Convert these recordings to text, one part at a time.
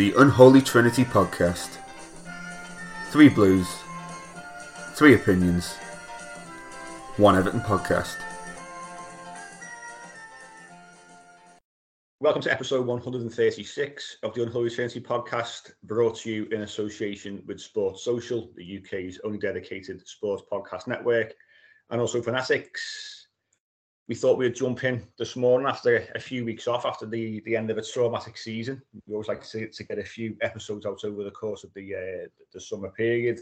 The Unholy Trinity Podcast. Three Blues, three opinions, one Everton podcast. Welcome to episode 136 of the Unholy Trinity podcast, brought to you in association with Sports Social, the UK's only dedicated sports podcast network, and also Fanatics, we thought we'd jump in this morning after a few weeks off after the, the end of a traumatic season. We always like to, to get a few episodes out over the course of the uh, the summer period.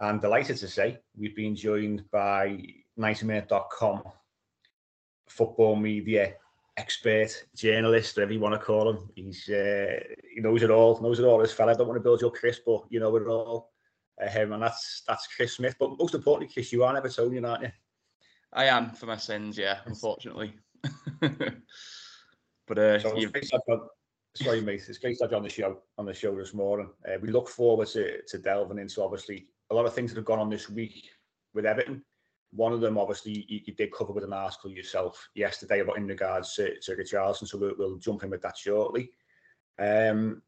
And delighted to say we've been joined by 90minute.com football media expert, journalist, whatever you want to call him. He's uh, he knows it all, knows it all. This fella. I don't want to build you up, Chris, but you know it all. Uh, him and that's that's Chris Smith. But most importantly, Chris, you are an Evertonian, aren't you? I am for my sins, yeah, unfortunately. but uh, so sorry, mate. It's great to have you on the show on the show this morning. Uh, we look forward to, to delving into obviously a lot of things that have gone on this week with Everton. One of them, obviously, you, you did cover with an article yourself yesterday about in regards to, to Richarlison, so we'll, we'll jump in with that shortly. Um,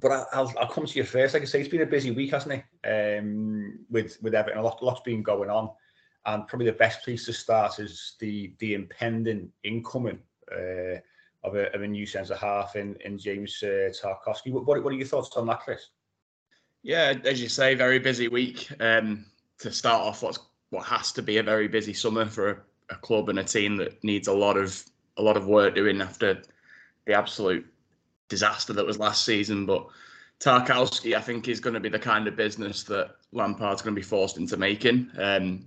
but I, will I'll come to you first. Like I say, it's been a busy week, hasn't it? Um, with with Everton, a lot, lot's been going on and probably the best place to start is the the impending incoming uh, of, a, of a new centre half in in James uh, Tarkowski. What, what, what are your thoughts on that, Chris? Yeah, as you say, very busy week. Um, to start off, what's what has to be a very busy summer for a, a club and a team that needs a lot of a lot of work doing after the absolute disaster that was last season. But Tarkowski, I think, is going to be the kind of business that Lampard's going to be forced into making. Um,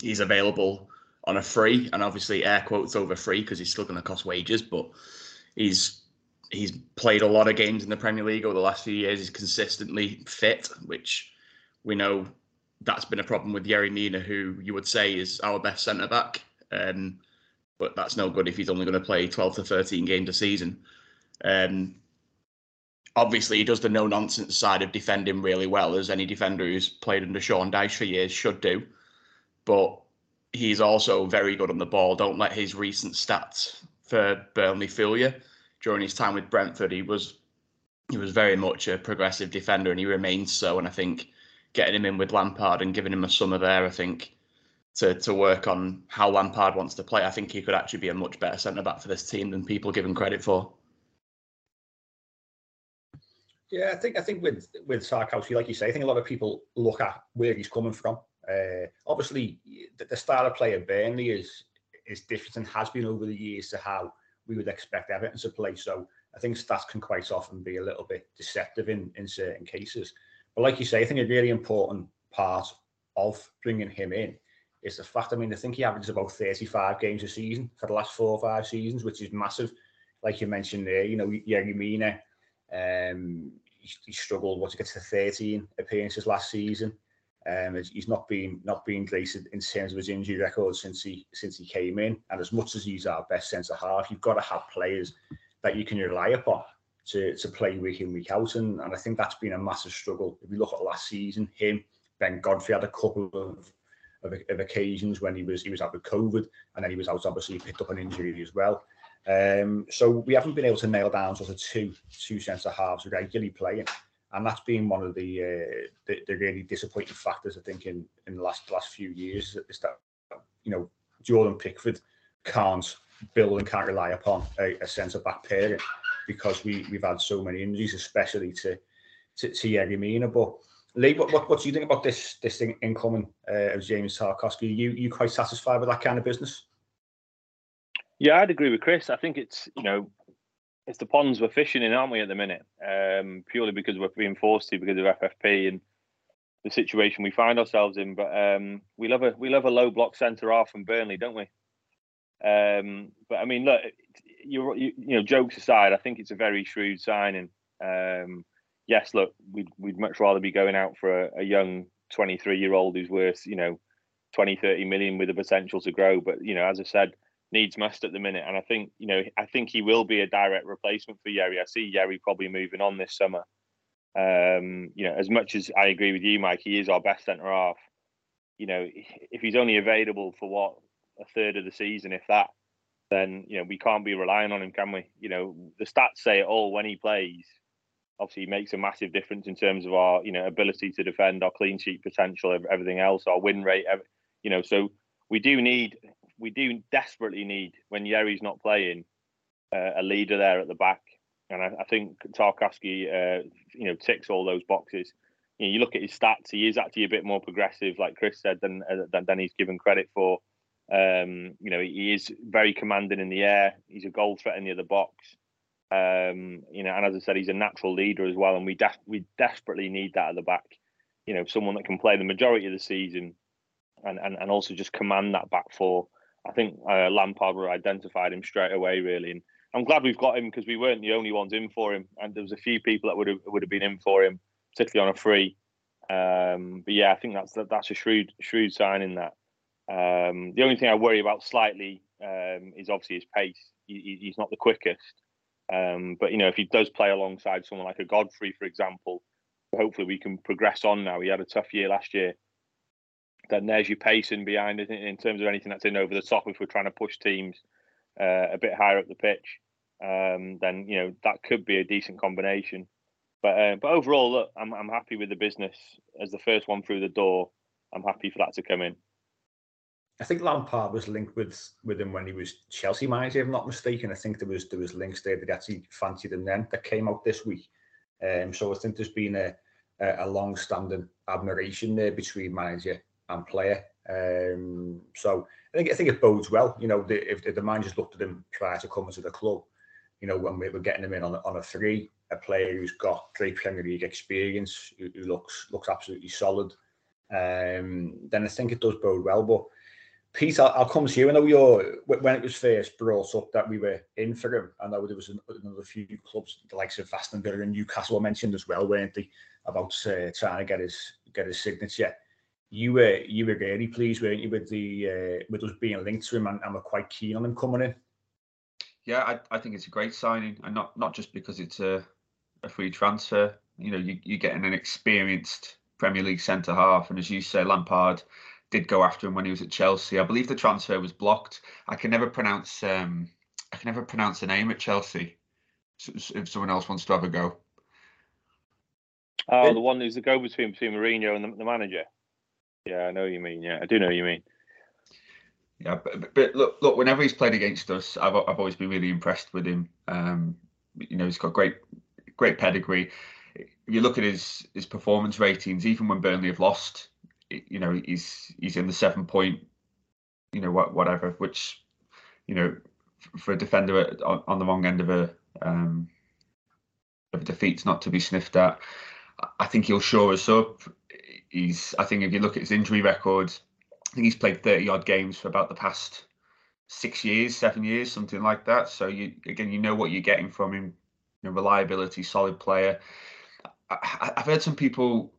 he's available on a free, and obviously air quotes over free because he's still going to cost wages, but he's he's played a lot of games in the Premier League over the last few years. He's consistently fit, which we know that's been a problem with Yerry Mina, who you would say is our best centre back. Um, but that's no good if he's only going to play 12 to 13 games a season. Um, obviously, he does the no nonsense side of defending really well, as any defender who's played under Sean Dyche for years should do but he's also very good on the ball. Don't let his recent stats for Burnley fool you. During his time with Brentford, he was he was very much a progressive defender, and he remains so. And I think getting him in with Lampard and giving him a summer there, I think to to work on how Lampard wants to play, I think he could actually be a much better centre back for this team than people give him credit for. Yeah, I think I think with with Tarkowski, like you say, I think a lot of people look at where he's coming from uh, obviously, the, the style of play of Burnley is is different and has been over the years to how we would expect Everton to play. So I think stats can quite often be a little bit deceptive in, in certain cases. But like you say, I think a really important part of bringing him in is the fact, I mean, I think he averages about 35 games a season for the last four or five seasons, which is massive. Like you mentioned there, you know, Yerry Mina, um, he, he struggled, what, to get to 13 appearances last season. Um, he's not been not been great in terms of his injury record since he since he came in. And as much as he's our best centre half, you've got to have players that you can rely upon to, to play week in week out. And, and I think that's been a massive struggle. If you look at last season, him, Ben Godfrey had a couple of, of, of occasions when he was he was out with COVID, and then he was out obviously picked up an injury as well. Um, so we haven't been able to nail down sort of two two centre halves regularly playing and that's been one of the, uh, the, the really disappointing factors I think in in the last last few years is that you know Jordan Pickford can't build and can't rely upon a, a centre back pairing because we we've had so many injuries, especially to to, to Yerry. But Lee, what, what, what do you think about this this thing incoming uh, of James Tarkowski? you you quite satisfied with that kind of business? Yeah, I'd agree with Chris. I think it's you know it's the ponds we're fishing in, aren't we, at the minute? Um, purely because we're being forced to because of FFP and the situation we find ourselves in. But um, we love a we love a low block centre half from Burnley, don't we? Um, but I mean, look, you, you, know, jokes aside, I think it's a very shrewd signing. Um, yes, look, we'd we'd much rather be going out for a, a young 23 year old who's worth you know 20, 30 million with the potential to grow. But you know, as I said, needs must at the minute, and I think you know, I think he will be a direct replacement for Yerry. I see Yerry probably moving on this summer. Um, you know, as much as I agree with you, Mike, he is our best centre half. You know, if he's only available for what a third of the season, if that, then you know we can't be relying on him, can we? You know, the stats say it all when he plays. Obviously, he makes a massive difference in terms of our you know ability to defend, our clean sheet potential, everything else, our win rate. You know, so we do need, we do desperately need when Yerry's not playing, uh, a leader there at the back, and I, I think Tarkowski, uh, you know, ticks all those boxes. You, know, you look at his stats; he is actually a bit more progressive, like Chris said, than uh, than, than he's given credit for. Um, you know, he is very commanding in the air. He's a goal threat in the other box. Um, you know, and as I said, he's a natural leader as well, and we we desperately need that at the back. You know, someone that can play the majority of the season, and and, and also just command that back four. I think uh, Lampard identified him straight away, really, and I'm glad we've got him because we weren't the only ones in for him, and there was a few people that would have would have been in for him, particularly on a free. Um, but yeah, I think that's that's a shrewd shrewd sign in that. Um, the only thing I worry about slightly um, is obviously his pace. He, he's not the quickest, um, but you know if he does play alongside someone like a Godfrey, for example, hopefully we can progress on. Now he had a tough year last year. Then there's your pacing behind it in terms of anything that's in over the top if we're trying to push teams uh, a bit higher up the pitch. Um, then you know that could be a decent combination. But uh, but overall, look, I'm I'm happy with the business as the first one through the door. I'm happy for that to come in. I think Lampard was linked with with him when he was Chelsea manager, if I'm not mistaken. I think there was there was links there that actually fancied him then that came out this week. Um, so I think there's been a a, a long-standing admiration there between manager and player. Um, so I think I think it bodes well. You know, the, if, if the managers looked at him prior to coming to the club, you know, when we were getting him in on a, on a free, a player who's got great Premier League experience, who, who looks looks absolutely solid, um, then I think it does bode well. But Pete, I'll, I'll, come to you. I know you're when it was first brought up that we were in for him. I know there was another few clubs, the likes of Aston Villa and Newcastle, mentioned as well, weren't they, about uh, trying to get his get his signature. You were you were really pleased, weren't you, with the uh, with us being linked to him, and, and we're quite keen on him coming in. Yeah, I, I think it's a great signing, and not not just because it's a a free transfer. You know, you, you're getting an experienced Premier League centre half, and as you say, Lampard did go after him when he was at Chelsea. I believe the transfer was blocked. I can never pronounce um, I can never pronounce the name at Chelsea. If someone else wants to have a go. Oh, the one who's the go between between Mourinho and the, the, manager. Yeah, I know you mean. Yeah, I do know you mean. Yeah, but, but look, look. Whenever he's played against us, I've I've always been really impressed with him. Um, you know, he's got great great pedigree. You look at his his performance ratings, even when Burnley have lost, you know he's he's in the seven point, you know what whatever, which you know for a defender on, on the wrong end of a um, of a defeat's not to be sniffed at. I think he'll show us up. He's I think if you look at his injury record, I think he's played thirty odd games for about the past six years, seven years, something like that. So you again, you know what you're getting from him. You know, reliability, solid player. I, I've heard some people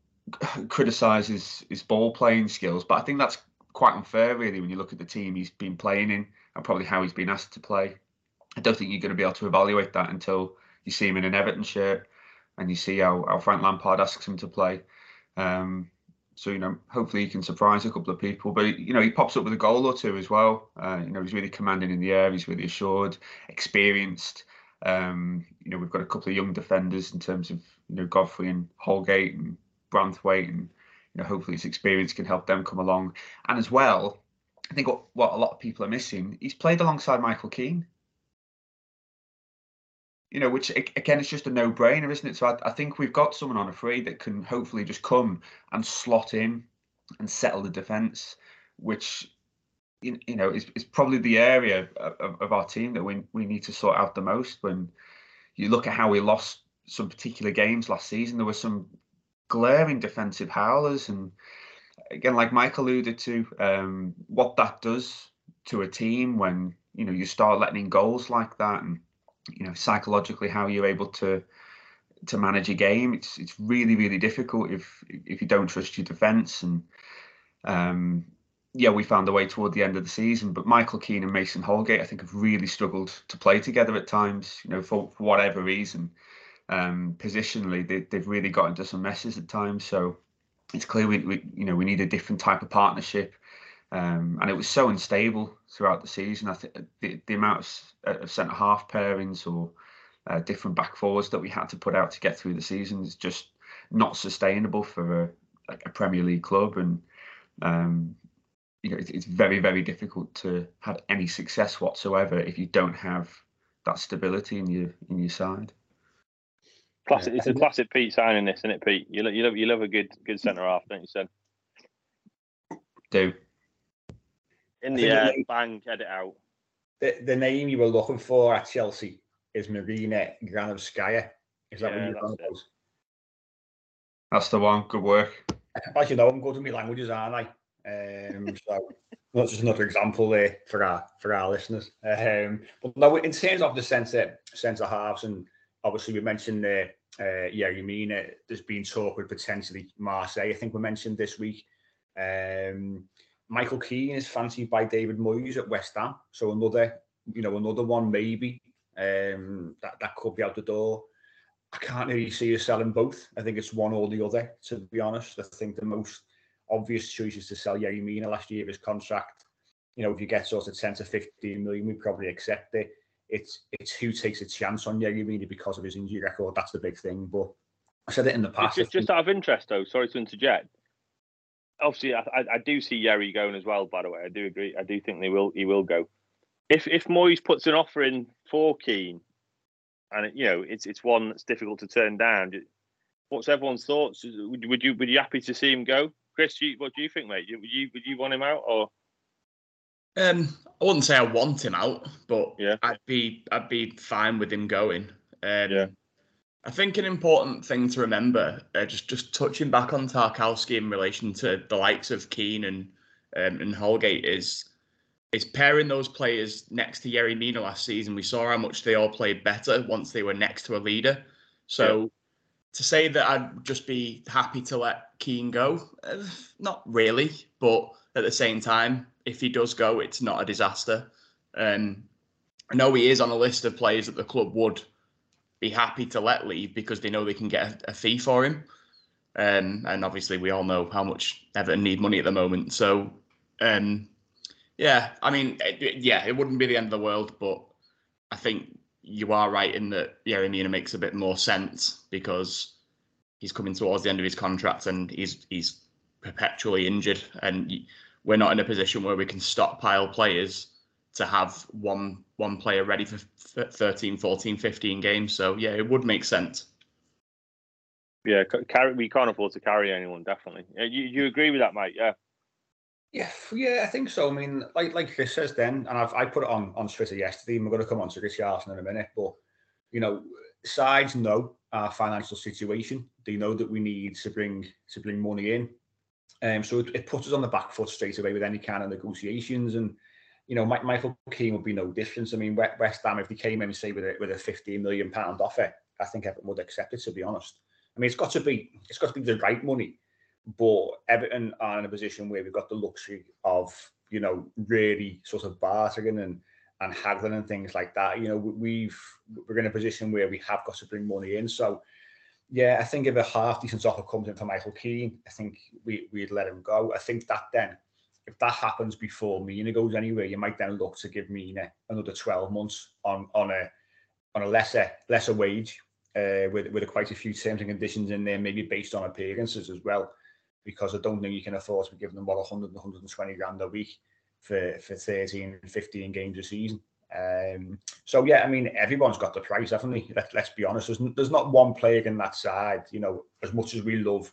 criticise his, his ball playing skills, but I think that's quite unfair, really, when you look at the team he's been playing in and probably how he's been asked to play. I don't think you're going to be able to evaluate that until you see him in an Everton shirt and you see how, how Frank Lampard asks him to play. Um, so you know, hopefully he can surprise a couple of people. But you know, he pops up with a goal or two as well. Uh, you know, he's really commanding in the air. He's really assured, experienced. Um, you know, we've got a couple of young defenders in terms of you know Godfrey and Holgate and Branthwaite, and you know, hopefully his experience can help them come along. And as well, I think what, what a lot of people are missing, he's played alongside Michael Keane. You know, which again is just a no-brainer, isn't it? So I, I think we've got someone on a free that can hopefully just come and slot in and settle the defence, which you, know is, is probably the area of, of our team that we we need to sort out the most. When you look at how we lost some particular games last season, there were some glaring defensive howlers. And again, like Mike alluded to, um, what that does to a team when you know you start letting in goals like that, and you know psychologically how you're able to to manage a game. It's it's really really difficult if if you don't trust your defence and um, yeah, we found a way toward the end of the season. But Michael Keane and Mason Holgate, I think, have really struggled to play together at times. You know, for, for whatever reason, um, positionally, they, they've really got into some messes at times. So it's clear we, we you know we need a different type of partnership. Um, and it was so unstable throughout the season. I think the, the amount of, of centre half pairings or uh, different back fours that we had to put out to get through the season is just not sustainable for a, like a Premier League club. And um, you know, it's very, very difficult to have any success whatsoever if you don't have that stability in your in your side. Classic, it's a classic Pete signing this, isn't it, Pete? You love, you love, you love a good, good centre half, don't you, son? Do. In the air, bang, head it out. The, the name you were looking for at Chelsea is Marina Granovskaya. Is that Yeah, what you're that's on it. That's the one. Good work. As you know, I'm good with my languages, aren't I? Um, so that's just another example there for our for our listeners. Um, but no, in terms of the centre centre halves, and obviously we mentioned there, uh, Yerry Mina. There's been talk with potentially Marseille. I think we mentioned this week. Um, Michael Keane is fancied by David Moyes at West Ham, so another, you know, another one maybe um, that that could be out the door. I can't really see us selling both. I think it's one or the other. To be honest, I think the most obvious choice is to sell Yerry Mina last year of his contract. You know, if you get sort of 10 to 15 million, we probably accept it. It's it's who takes a chance on Yerry Mina because of his injury record. That's the big thing. But I said it in the past. Just, just out of interest, though, sorry to interject. Obviously, I, I, do see Yerry going as well. By the way, I do agree. I do think they will. He will go. If if Moyes puts an offer in for Keane, and it, you know it's it's one that's difficult to turn down. What's everyone's thoughts? Would, you- would you would you happy to see him go, Chris? You, what do you think, mate? Would you would you want him out or? Um, I wouldn't say I want him out, but Yeah. I'd be I'd be fine with him going. Um, Yeah. I think an important thing to remember, uh, just just touching back on Tarkowski in relation to the likes of Keane and um, and Holgate is is pairing those players next to Yerry Mina last season. We saw how much they all played better once they were next to a leader. So to say that I'd just be happy to let Keane go, uh, not really, but at the same time, if he does go, it's not a disaster. Um, I know he is on a list of players that the club would be happy to let leave because they know they can get a, a fee for him. Um, and obviously, we all know how much Everton need money at the moment. So, um, yeah, I mean, it- yeah, it wouldn't be the end of the world, but I think you are right in that Yerry Mina makes a bit more sense because he's coming towards the end of his contract and he's he's perpetually injured, and we're not in a position where we can stockpile players to have one one player ready for f- 13, 14, 15 games. So yeah, it would make sense. Yeah, carry. We can't afford to carry anyone. Definitely. You you agree with that, mate? Yeah. Yeah, yeah, I think so. I mean, like like Chris says, then, and I've I put it on on Twitter yesterday, and we're going to come on to Richarlison in a minute. But you know, sides know our financial situation. They know that we need to bring to bring money in, um, so it, it puts us on the back foot straight away with any kind of negotiations. And you know, Michael Keane would be no difference. I mean, West Ham, if they came in and say with a with a fifteen million pound offer, I think Everton would accept it. To be honest, I mean, it's got to be it's got to be the right money. But Everton are in a position where we've got the luxury of, you know, really sort of bartering and and haggling and things like that. You know, we- we've we're in a position where we have got to bring money in. So, yeah, I think if a half decent offer comes in for Michael Keane, I think we we'd let him go. I think that then, if that happens before Mina goes anywhere, you might then look to give Mina another twelve months on on a on a lesser lesser wage uh, with with quite a few terms and conditions in there, maybe based on appearances as well because I don't think you can afford to be giving them what 100 120 grand a week for for 13 and 15 games a season. Um, so yeah, I mean everyone's got the price, haven't they? Let, let's be honest. There's, there's not one player in that side. You know, as much as we love,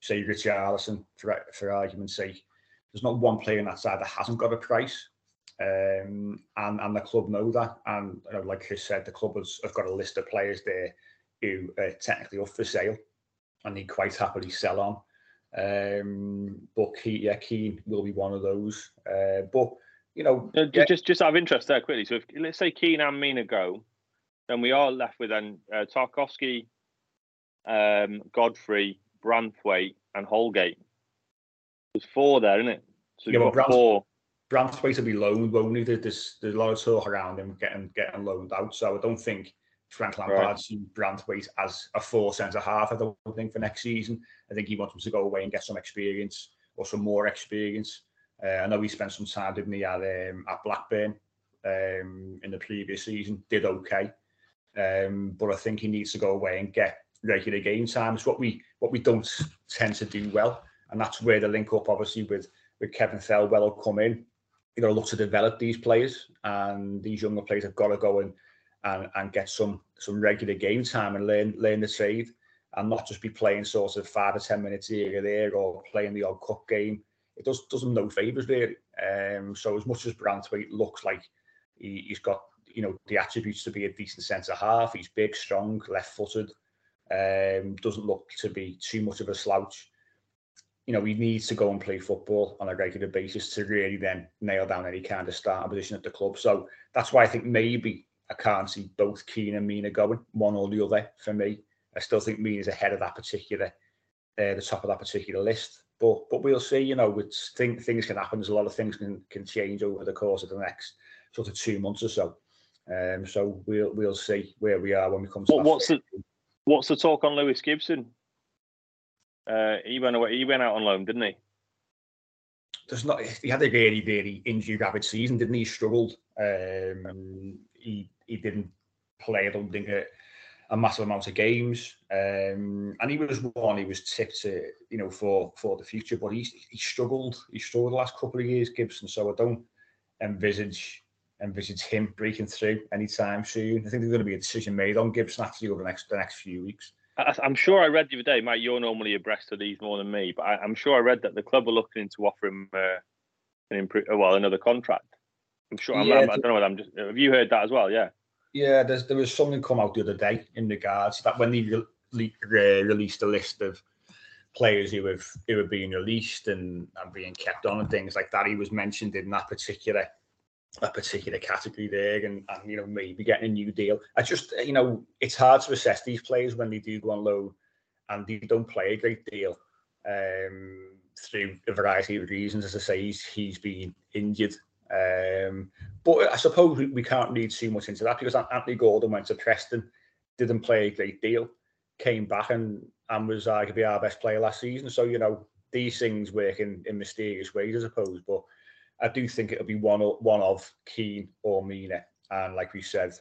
say Richarlison for for argument's sake, there's not one player in that side that hasn't got a price. Um, and and the club know that. And you know, like Chris said, the club has, have got a list of players there who are technically up for sale, and they quite happily sell on. Um, but Keane, yeah, Keane will be one of those. Uh, but you know, uh, yeah. just just out of interest there quickly. So if let's say Keane and Mina go, then we are left with then uh, Tarkowski, um, Godfrey, Branthwaite, and Holgate. There's four there, isn't it? So yeah, you've got four. Will be loaned, won't he? There's, there's a lot of talk around him getting getting loaned out. So I don't think Frank Lampard right. sees Branthwaite as a four centre half. I don't think for next season. I think he wants him to go away and get some experience or some more experience. Uh, I know he spent some time, didn't he, at, um, at Blackburn um, in the previous season. Did okay, um, but I think he needs to go away and get regular game time. It's what we what we don't tend to do well, and that's where the link up, obviously, with with Kevin Thelwell will come in. You know, look to develop these players, and these younger players have got to go and and, and get some some regular game time and learn learn the trade, and not just be playing sort of five or ten minutes here or there, or playing the odd cup game. It does does them no favours really. Um, so as much as Branthwaite looks like he, he's got you know the attributes to be a decent centre half, he's big, strong, left footed. Um, doesn't look to be too much of a slouch. You know, he needs to go and play football on a regular basis to really then nail down any kind of starting position at the club. So that's why I think maybe I can't see both Keane and Mina going one or the other for me. I still think Mina's ahead of that particular, uh, the top of that particular list. But but we'll see. You know, with think, things can happen. There's a lot of things can can change over the course of the next sort of two months or so. Um, so we'll we'll see where we are when we come to. What, what's the what's the talk on Lewis Gibson? Uh, he went away. He went out on loan, didn't he? There's not. He had a very, very injury rapid season, didn't he? He struggled. Um, he he didn't play. I don't think a, a massive amount of games, um, and he was one. He was tipped to you know for for the future, but he he struggled. He struggled the last couple of years, Gibson. So I don't envisage envisage him breaking through anytime soon. I think there's going to be a decision made on Gibson actually over the next the next few weeks. I, am sure I read the other day, Mike. You're normally abreast of these more than me, but I, am sure I read that the club were looking to offer him uh, an improve, well another contract. I'm sure. I'm, yeah, I'm, I do not know. What I'm just. Have you heard that as well? Yeah. Yeah, there's, there was something come out the other day in regards that when they re- re- released a list of players who have who have been released and, and being kept on and things like that, he was mentioned in that particular a particular category there and, and you know maybe getting a new deal. I just you know it's hard to assess these players when they do go on loan and they don't play a great deal um, through a variety of reasons. As I say, he's he's been injured um, but I suppose we, can't read too much into that because Anthony Gordon went to Preston, didn't play a great deal, came back and and was arguably our best player last season. So you know these things work in, in mysterious ways, I suppose. But I do think it'll be one one of Keane or Mina, and like we said,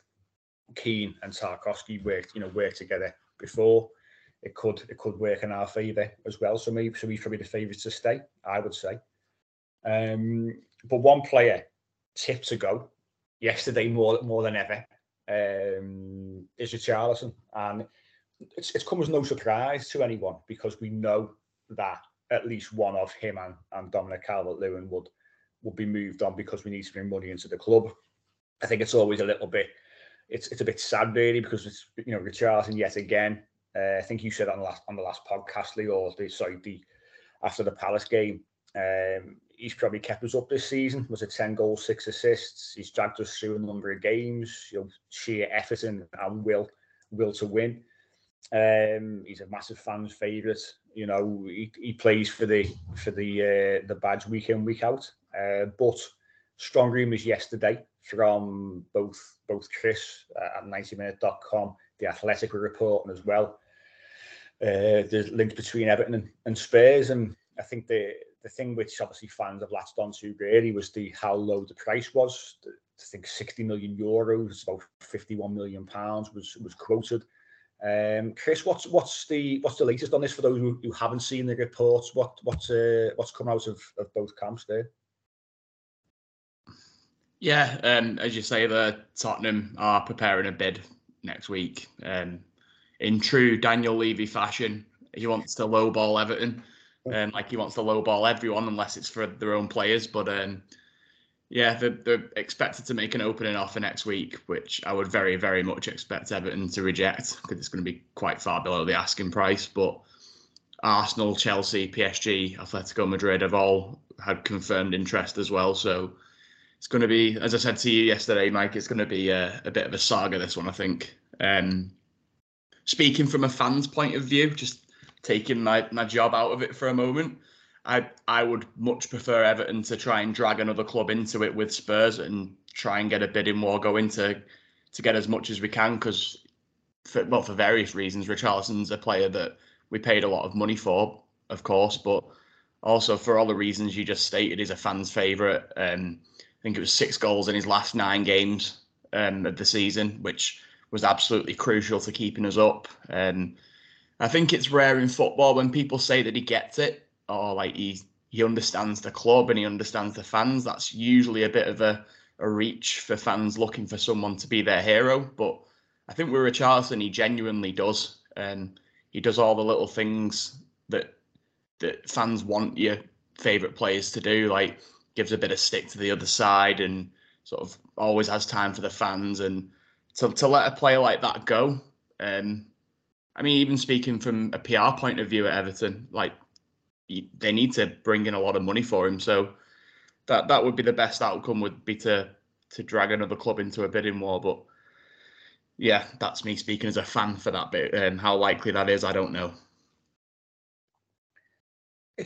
Keane and Tarkowski worked you know worked together before. It could it could work in our favour as well. So maybe so he's probably the favourite to stay, I would say. Um, but one player tipped to go yesterday more more than ever um, is Richarlison, and it's it's come as no surprise to anyone because we know that at least one of him and, and Dominic Calvert-Lewin would would be moved on because we need to bring money into the club. I think it's always a little bit it's it's a bit sad really because it's you know Richarlison yet again. Uh, I think you said on the last on the last podcast, Lee, or the sorry the after the Palace game. Um, he's probably kept us up this season. Was it ten goals, six assists? He's dragged us through a number of games. You know, sheer effort and, and will will to win. Um, he's a massive fans' favourite. You know, he, he plays for the for the uh, the badge week in week out. Uh, but strong rumours yesterday from both both Chris uh, at 90minute.com, the Athletic were reporting as well. Uh, there's links between Everton and, and Spurs, and I think the the thing which obviously fans have latched onto really was the how low the price was. The, I think 60 million euros, about 51 million pounds was was quoted. Um, Chris, what's what's the what's the latest on this for those who, who haven't seen the reports? What what's uh, what's come out of, of both camps there? Yeah, um, as you say, the Tottenham are preparing a bid next week. Um, in true Daniel Levy fashion, he wants to lowball Everton um, like he wants to lowball everyone unless it's for their own players. But um, yeah, they're, they're, expected to make an opening offer next week, which I would very, very much expect Everton to reject because it's going to be quite far below the asking price. But Arsenal, Chelsea, PSG, Atletico Madrid have all had confirmed interest as well. So it's going to be, as I said to you yesterday, Mike. It's going to be a, a bit of a saga. This one, I think. Um, speaking from a fan's point of view, just taking my, my job out of it for a moment, I I would much prefer Everton to try and drag another club into it with Spurs and try and get a bidding war going to to get as much as we can because for, well for various reasons Richarlison's a player that we paid a lot of money for of course but also for all the reasons you just stated he's a fan's favourite um, think it was six goals in his last nine games um, of the season which was absolutely crucial to keeping us up um, I think it's rare in football when people say that he gets it or like he he understands the club and he understands the fans. That's usually a bit of a, a reach for fans looking for someone to be their hero. But I think with Richarlison, he genuinely does. And he does all the little things that that fans want your favourite players to do, like gives a bit of stick to the other side and sort of always has time for the fans and to, to let a player like that go. Um, I mean, even speaking from a PR point of view at Everton, like they need to bring in a lot of money for him. So that that would be the best outcome would be to to drag another club into a bidding war. But yeah, that's me speaking as a fan for that bit. And how likely that is, I don't know.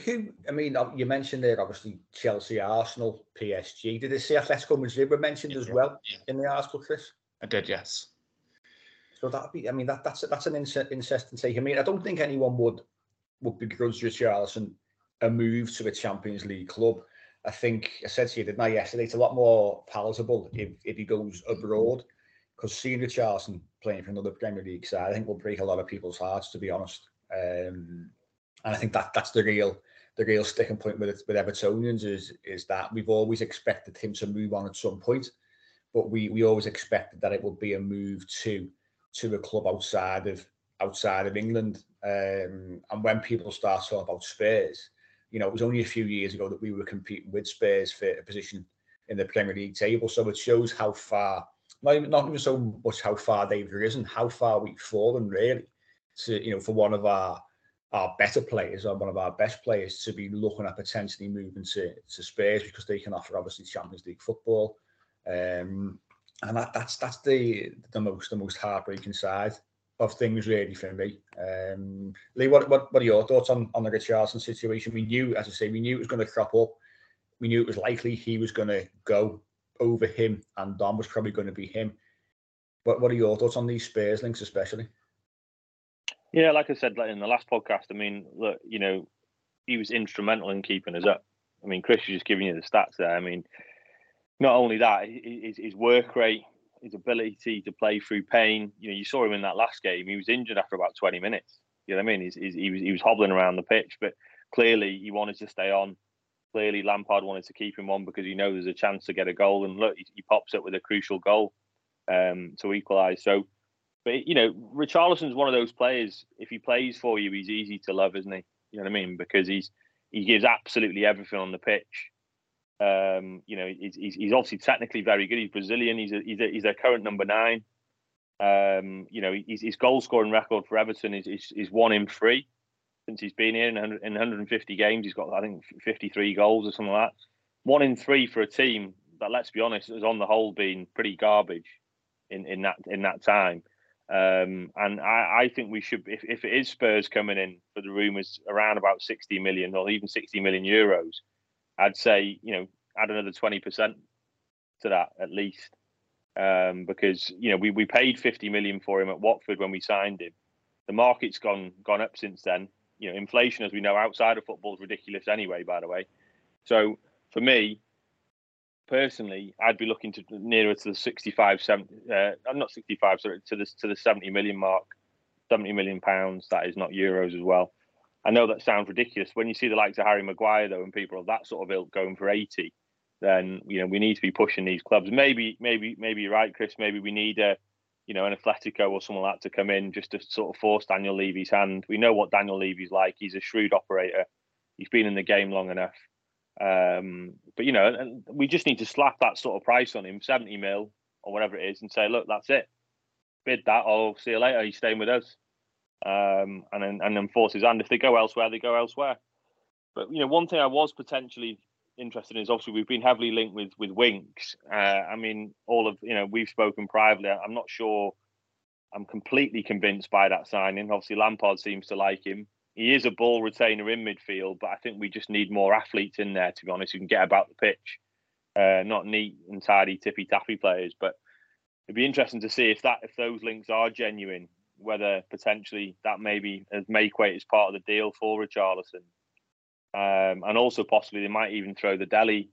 Who, I mean, you mentioned there obviously Chelsea, Arsenal, PSG. Did they say Atletico Madrid were mentioned yeah, as well yeah. in the article, Chris? I did, yes. So that'd be, I mean, that that's that's an interesting take. I mean, I don't think anyone would would begrudge Richarlison a move to a Champions League club. I think I said to you, didn't I, yesterday, it's a lot more palatable if, if he goes abroad because seeing Richarlison playing for another Premier League side, I think will break a lot of people's hearts, to be honest. Um, and I think that that's the real the real sticking point with with Evertonians is is that we've always expected him to move on at some point, but we we always expected that it would be a move to to a club outside of outside of England. Um, and when people start talking about Spurs, you know, it was only a few years ago that we were competing with Spurs for a position in the Premier League table. So it shows how far, not even, not even so much how far they've risen, how far we've fallen really. To you know, for one of our our better players or one of our best players to be looking at potentially moving to, to Spurs because they can offer obviously Champions League football. Um, and that, that's that's the the most the most heartbreaking side of things really for me. Um, Lee, what, what what are your thoughts on on the Richarlison situation? We knew, as I say, we knew it was going to crop up. We knew it was likely he was going to go over him, and Dom was probably going to be him. What what are your thoughts on these Spurs links, especially? Yeah, like I said in the last podcast, I mean, look, you know, he was instrumental in keeping us up. I mean, Chris is just giving you the stats there. I mean, not only that, his, his work rate his ability to play through pain. You know, you saw him in that last game. He was injured after about 20 minutes. You know what I mean? He's, he's, he was he was hobbling around the pitch, but clearly he wanted to stay on. Clearly Lampard wanted to keep him on because he knows there's a chance to get a goal. And look, he, he pops up with a crucial goal um, to equalise. So, but you know, Richarlison's one of those players. If he plays for you, he's easy to love, isn't he? You know what I mean? Because he's he gives absolutely everything on the pitch. Um, you know, he's, he's, obviously technically very good. He's Brazilian. He's a, he's a, he's a current number nine. Um, you know, his, his goal scoring record for Everton is, is, is one in three since he's been here in, in 150 games. He's got, I think, 53 goals or something like that. One in three for a team that, let's be honest, has on the whole been pretty garbage in, in that in that time. Um, and I, I, think we should, if, if it is Spurs coming in for the rumours around about 60 million or even 60 million euros, I'd say you know add another twenty percent to that at least, um, because you know we, we paid fifty million for him at Watford when we signed him. The market's gone gone up since then. You know, inflation, as we know, outside of football is ridiculous anyway. By the way, so for me personally, I'd be looking to nearer to the 65, 70, uh, I'm not 65, sorry, to the to the 70 million mark, 70 million pounds. That is not euros as well. I know that sounds ridiculous. When you see the likes of Harry Maguire, though, and people of that sort of ilk going for 80, then you know we need to be pushing these clubs. Maybe, maybe, maybe you're right, Chris. Maybe we need a, you know, an Atletico or someone like that to come in just to sort of force Daniel Levy's hand. We know what Daniel Levy's like. He's a shrewd operator. He's been in the game long enough. Um, but you know, we just need to slap that sort of price on him, 70 mil or whatever it is, and say, look, that's it. Bid that, or see you later. He's staying with us um, and then and then force his hand. If they go elsewhere, they go elsewhere. But you know, one thing I was potentially interested in is obviously we've been heavily linked with with Winks. Uh, I mean, all of you know we've spoken privately. I'm not sure. I'm completely convinced by that signing. Obviously, Lampard seems to like him. He is a ball retainer in midfield, but I think we just need more athletes in there. To be honest, who can get about the pitch, uh, not neat and tidy tippy tappy players. But it'd be interesting to see if that if those links are genuine. Whether potentially that maybe as make weight as part of the deal for Richarlison um, and also possibly they might even throw the Dele,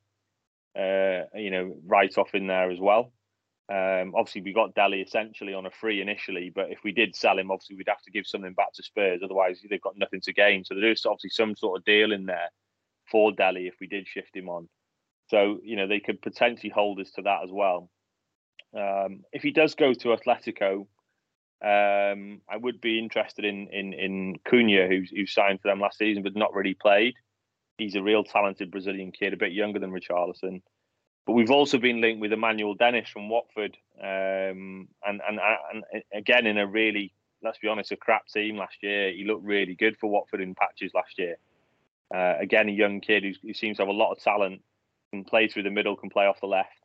uh, you know, right off in there as well. Um, obviously, we got Dele essentially on a free initially, but if we did sell him, obviously we'd have to give something back to Spurs. Otherwise, they've got nothing to gain. So there is obviously some sort of deal in there for Dele if we did shift him on. So you know they could potentially hold us to that as well. Um, if he does go to Atletico, um, I would be interested in in in Cunha, who's who signed for them last season but not really played he's a real talented Brazilian kid, a bit younger than Richarlison. But we've also been linked with Emmanuel Dennis from Watford, um, and, and and again in a really, let's be honest, a crap team last year. He looked really good for Watford in patches last year. Uh, again, a young kid who seems to have a lot of talent, can play through the middle, can play off the left,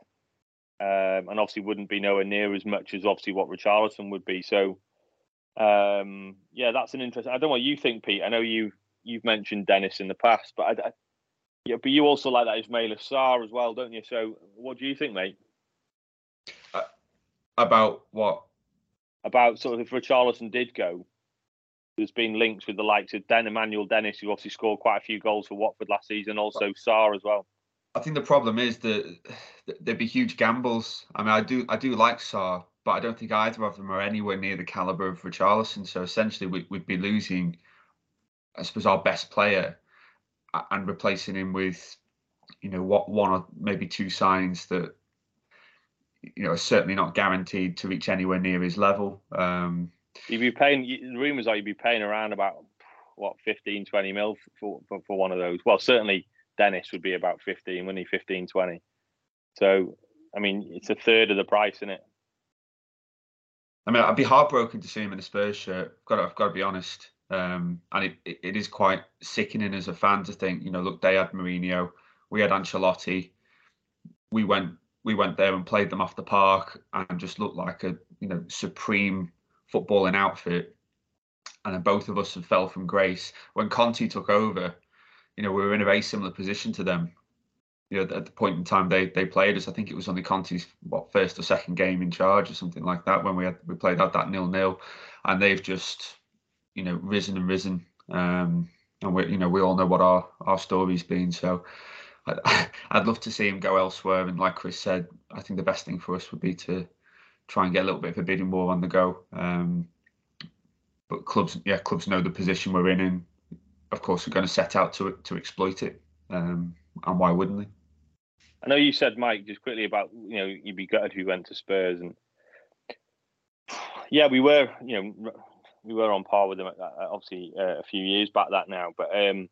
um, and obviously wouldn't be nowhere near as much as obviously what Richarlison would be. So, um, yeah, that's an interesting. I don't know what you think, Pete. I know you you've mentioned Dennis in the past, but I, I, yeah, but you also like that Ismaila Sarr as well, don't you? So, what do you think, mate? Uh, about what? About sort of if Richarlison did go, there's been links with the likes of Den Emmanuel Dennis, who obviously scored quite a few goals for Watford last season, also Sarr as well. I think the problem is that there'd be huge gambles. I mean, I do I do like Sarr, but I don't think either of them are anywhere near the caliber of Richarlison. So essentially, we, would be losing I suppose, our best player and replacing him with, you know, what one or maybe two signs that, you know, are certainly not guaranteed to reach anywhere near his level. Um, you'd be paying, rumours are you'd be paying around about, what, 15, 20 mil for, for, for one of those. Well, certainly Dennis would be about 15, wouldn't he? 15, 20. So, I mean, it's a third of the price, isn't it? I mean, I'd be heartbroken to see him in a Spurs shirt. I've got to, I've got to be honest. Um, and it, it, is quite sickening as a fan to think, you know, look, they had Mourinho, we had Ancelotti, we went we went there and played them off the park and just looked like a you know supreme footballing outfit. And then both of us have fell from grace. When Conte took over, you know, we were in a very similar position to them. You know, at the point in time they they played us, I think it was only Conte's what first or second game in charge or something like that when we had we played out that nil nil, and they've just you know risen and risen. Um, and we, you know, we all know what our our story's been. So, I'd, I'd love to see him go elsewhere. And like Chris said, I think the best thing for us would be to try and get a little bit of a bidding war on the go. Um, but clubs, yeah, clubs know the position we're in, and of course, we're going to set out to to exploit it. Um, and why wouldn't they? I know you said, Mike, just quickly about you know you'd be gutted who went to Spurs, and yeah, we were, you know, we were on par with them obviously uh, a few years back that now. But um,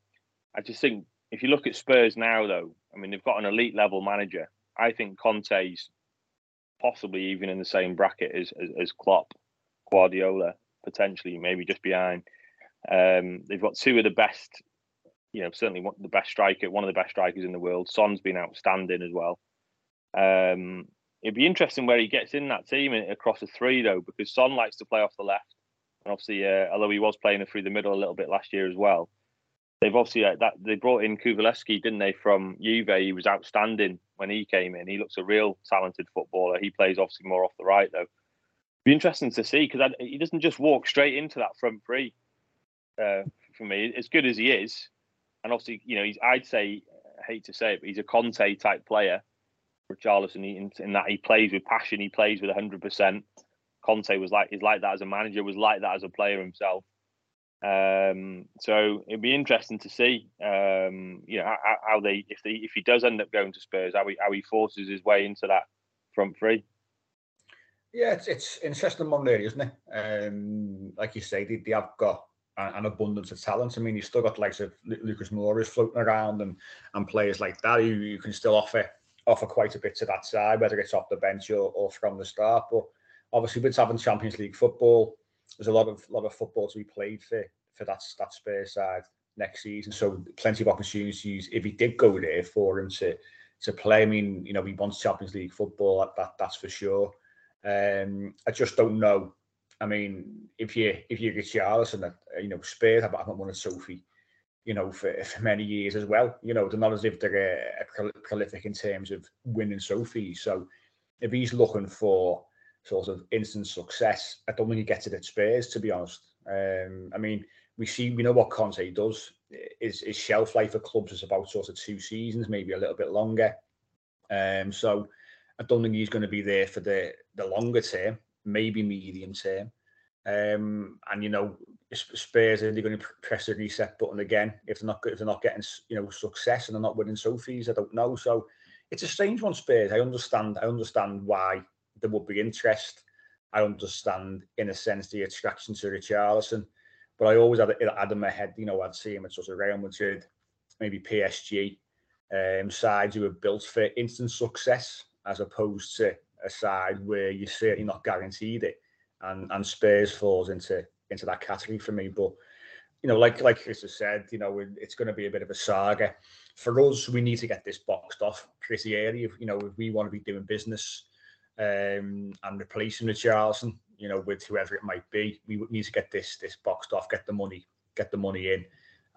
I just think if you look at Spurs now, though, I mean they've got an elite level manager. I think Conte's possibly even in the same bracket as as, as Klopp, Guardiola, potentially maybe just behind. Um, they've got two of the best, you know, certainly one, the best striker, one of the best strikers in the world. Son's been outstanding as well. Um, it'd be interesting where he gets in that team across the three though, because Son likes to play off the left. And obviously, uh, although he was playing through the middle a little bit last year as well, they've obviously uh, that they brought in Kulusevski, didn't they, from Juve? He was outstanding when he came in. He looks a real talented footballer. He plays obviously more off the right though. Be interesting to see because he doesn't just walk straight into that front three. Uh, for me, as good as he is, and obviously, you know, he's I'd say, I hate to say it, but he's a Conte type player. Richarlison, in, in that he plays with passion, he plays with hundred percent Conte was like is like that as a manager, was like that as a player himself. Um, so it'd be interesting to see, um, you know, how, how, they if they if he does end up going to Spurs, how he how he forces his way into that front three. Yeah, it's it's interesting one there, isn't it? Um, like you say, they, they have got an abundance of talent. I mean, you've still got likes of Lucas Moura floating around and and players like that who you can still offer offer quite a bit to that side, whether it's off the bench or, or from the start. But obviously with having Champions League football, there's a lot of lot of football to be played for for that that Spurs side. next season. So plenty of opportunities if he did go there for him to to play. I mean, you know, he wants Champions League football. That, that that's for sure. Um, I just don't know. I mean, if you if you get Charles and you know Spurs have, haven't won a trophy, you know, for, for many years as well. You know, they're not as if they're prolific in terms of winning trophies. So if he's looking for sort of instant success, I don't think he gets it at Spurs, to be honest. Um, I mean, we see we know what Conte does. His, his shelf life for clubs is about sort of two seasons, maybe a little bit longer. Um, so I don't think he's going to be there for the the longer term, maybe medium term. Um, and you know, Spurs are going to press the reset button again if they're not if they're not getting you know success and they're not winning trophies? I don't know. So it's a strange one, Spurs. I understand. I understand why there would be interest. I understand in a sense the attraction to Richarlison, but I always had, it had in my head, you know, I'd see him at sort of Real Madrid, maybe PSG, um, sides who are built for instant success as opposed to a side where you're certainly not guaranteed it and and Spurs falls into into that category for me. But you know, like like Chris has said, you know, it's going to be a bit of a saga. For us, we need to get this boxed off pretty early. If, you know, if we want to be doing business um, and replacing Richarlison, you know, with whoever it might be, we need to get this this boxed off, get the money, get the money in,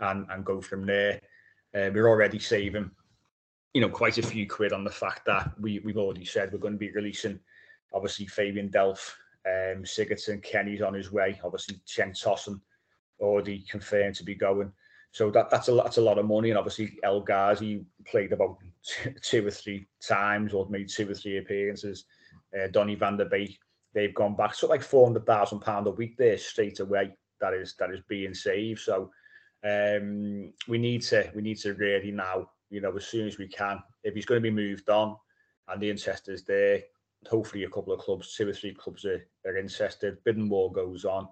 and and go from there. Uh, we're already saving, you know, quite a few quid on the fact that we we've already said we're going to be releasing, obviously Fabian Delph um, Sigurdsson, Kenny's on his way. Obviously, Cenk Tosun already confirmed to be going. So that that's a that's a lot of money. And obviously, El Ghazi played about two or three times or made two or three appearances. Uh, Donny van der Beek, they've gone back. So like four hundred thousand pound a week there straight away. That is that is being saved. So um, we need to we need to really now, you know, as soon as we can. If he's going to be moved on and the interest is there, hopefully a couple of clubs, two or three clubs are, are interested. Bidding war goes on.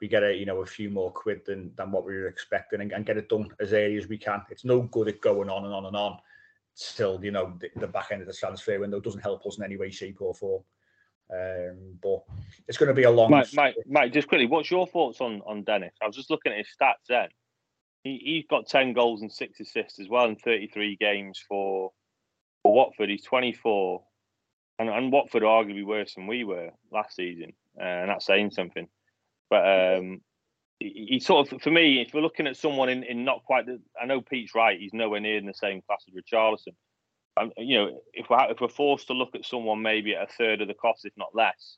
We get a you know a few more quid than than what we were expecting and, and get it done as early as we can. It's no good it going on and on and on. Still, you know, the, the back end of the transfer window doesn't help us in any way, shape, or form. Um, but it's going to be a long. Mike, Mike, Mike, just quickly, what's your thoughts on on Dennis? I was just looking at his stats. Then he, he's got ten goals and six assists as well in thirty three games for for Watford. He's twenty four and, and Watford are arguably worse than we were last season, uh, and that's saying something. But um, he, sort of, for me, if we're looking at someone in, in not quite the, I know Pete's right, he's nowhere near in the same class as Richarlison. Um, you know, if we're if we're forced to look at someone maybe at a third of the cost, if not less,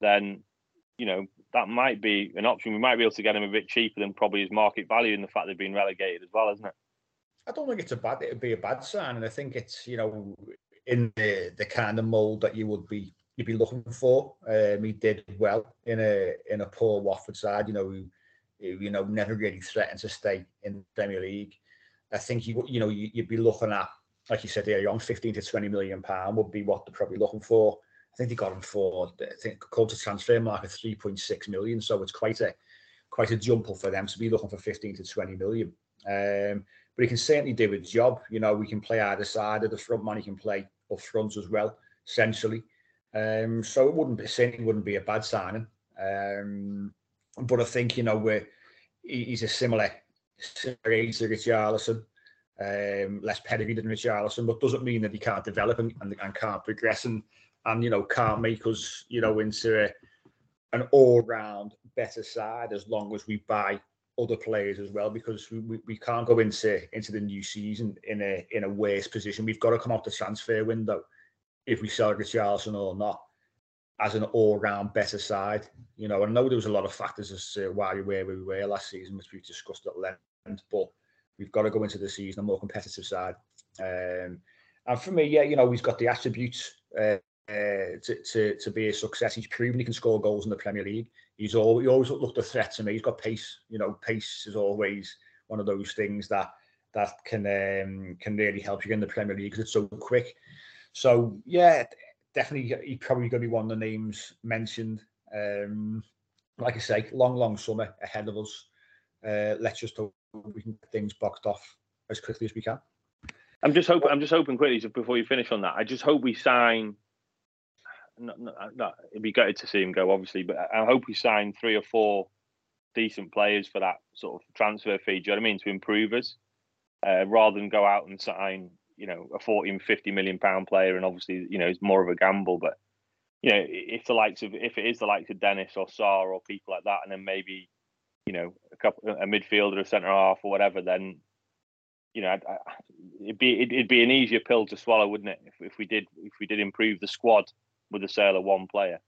then you know that might be an option. We might be able to get him a bit cheaper than probably his market value, and the fact they've been relegated as well, isn't it? I don't think it's a bad. It'd be a bad sign, and I think it's you know in the the kind of mold that you would be you'd be looking for. Um, he did well in a in a poor Watford side, you know, who, who you know never really threatened to stay in the Premier League. I think you you know you, would be looking at like you said earlier on, 15 to 20 million pound would be what they're probably looking for. I think they got him for I think called to Transfermarkt 3.6 million, so it's quite a quite a jump for them to be looking for 15 to 20 million. Um, but he can certainly do his job. You know, we can play either side of the front man. He can play up front as well, essentially. Um, so it wouldn't be wouldn't be a bad signing. Um, but I think you know we're he's a similar, similar age to Richarlison, um, less pedigree than Richarlison, but doesn't mean that he can't develop and, and, and can't progress and and you know can't make us you know into a, an all round better side as long as we buy other players as well because we, we, we, can't go into into the new season in a in a worse position. We've got to come out the transfer window if we sell Richarlison or not as an all round better side. You know, I know there was a lot of factors as to why we were where we were last season, which we discussed at length, but we've got to go into the season a more competitive side. Um, and for me, yeah, you know, he's got the attributes uh, uh, to, to to be a success. He's proven he can score goals in the Premier League he's always, he always looked a threat to me. He's got pace. You know, pace is always one of those things that that can um, can really help you in the Premier League because it's so quick. So yeah, definitely he's probably going to be one of the names mentioned. Um, like I say, long, long summer ahead of us. Uh, let's just hope we can get things boxed off as quickly as we can. I'm just hoping. I'm just hoping quickly before you finish on that. I just hope we sign not, not, not, it'd be gutted to see him go, obviously, but I hope we sign three or four decent players for that sort of transfer fee. Do you know what I mean? To improve us, uh, rather than go out and sign, you know, a 40 50 million pound player, and obviously, you know, it's more of a gamble. But you know, if the likes of if it is the likes of Dennis or Sarr or people like that, and then maybe, you know, a couple a midfielder, a centre half or whatever, then you know, I'd, it'd be it'd be an easier pill to swallow, wouldn't it? If, if we did if we did improve the squad with the sale of one player.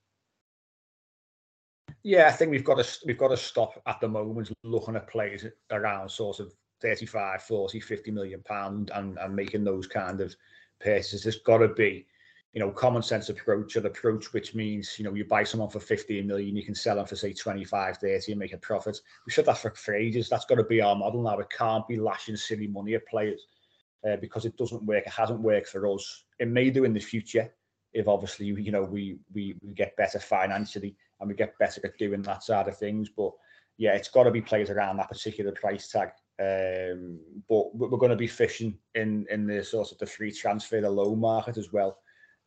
Yeah, I think we've got to we've got to stop at the moment looking at players around sort of 35, 40, 50 million pound and, and making those kind of purchases. There's got to be, you know, common sense approach, an approach which means, you know, you buy someone for 15 million, you can sell them for say 25, 30 and make a profit. We said that for, ages. That's got to be our model now. It can't be lashing silly money at players uh, because it doesn't work. It hasn't worked for us. It may do in the future if obviously, you know, we, we, we get better financially and we get better at doing that side of things. But yeah, it's got to be players around that particular price tag. Um, but we're going to be fishing in in the sort of the free transfer, the low market as well.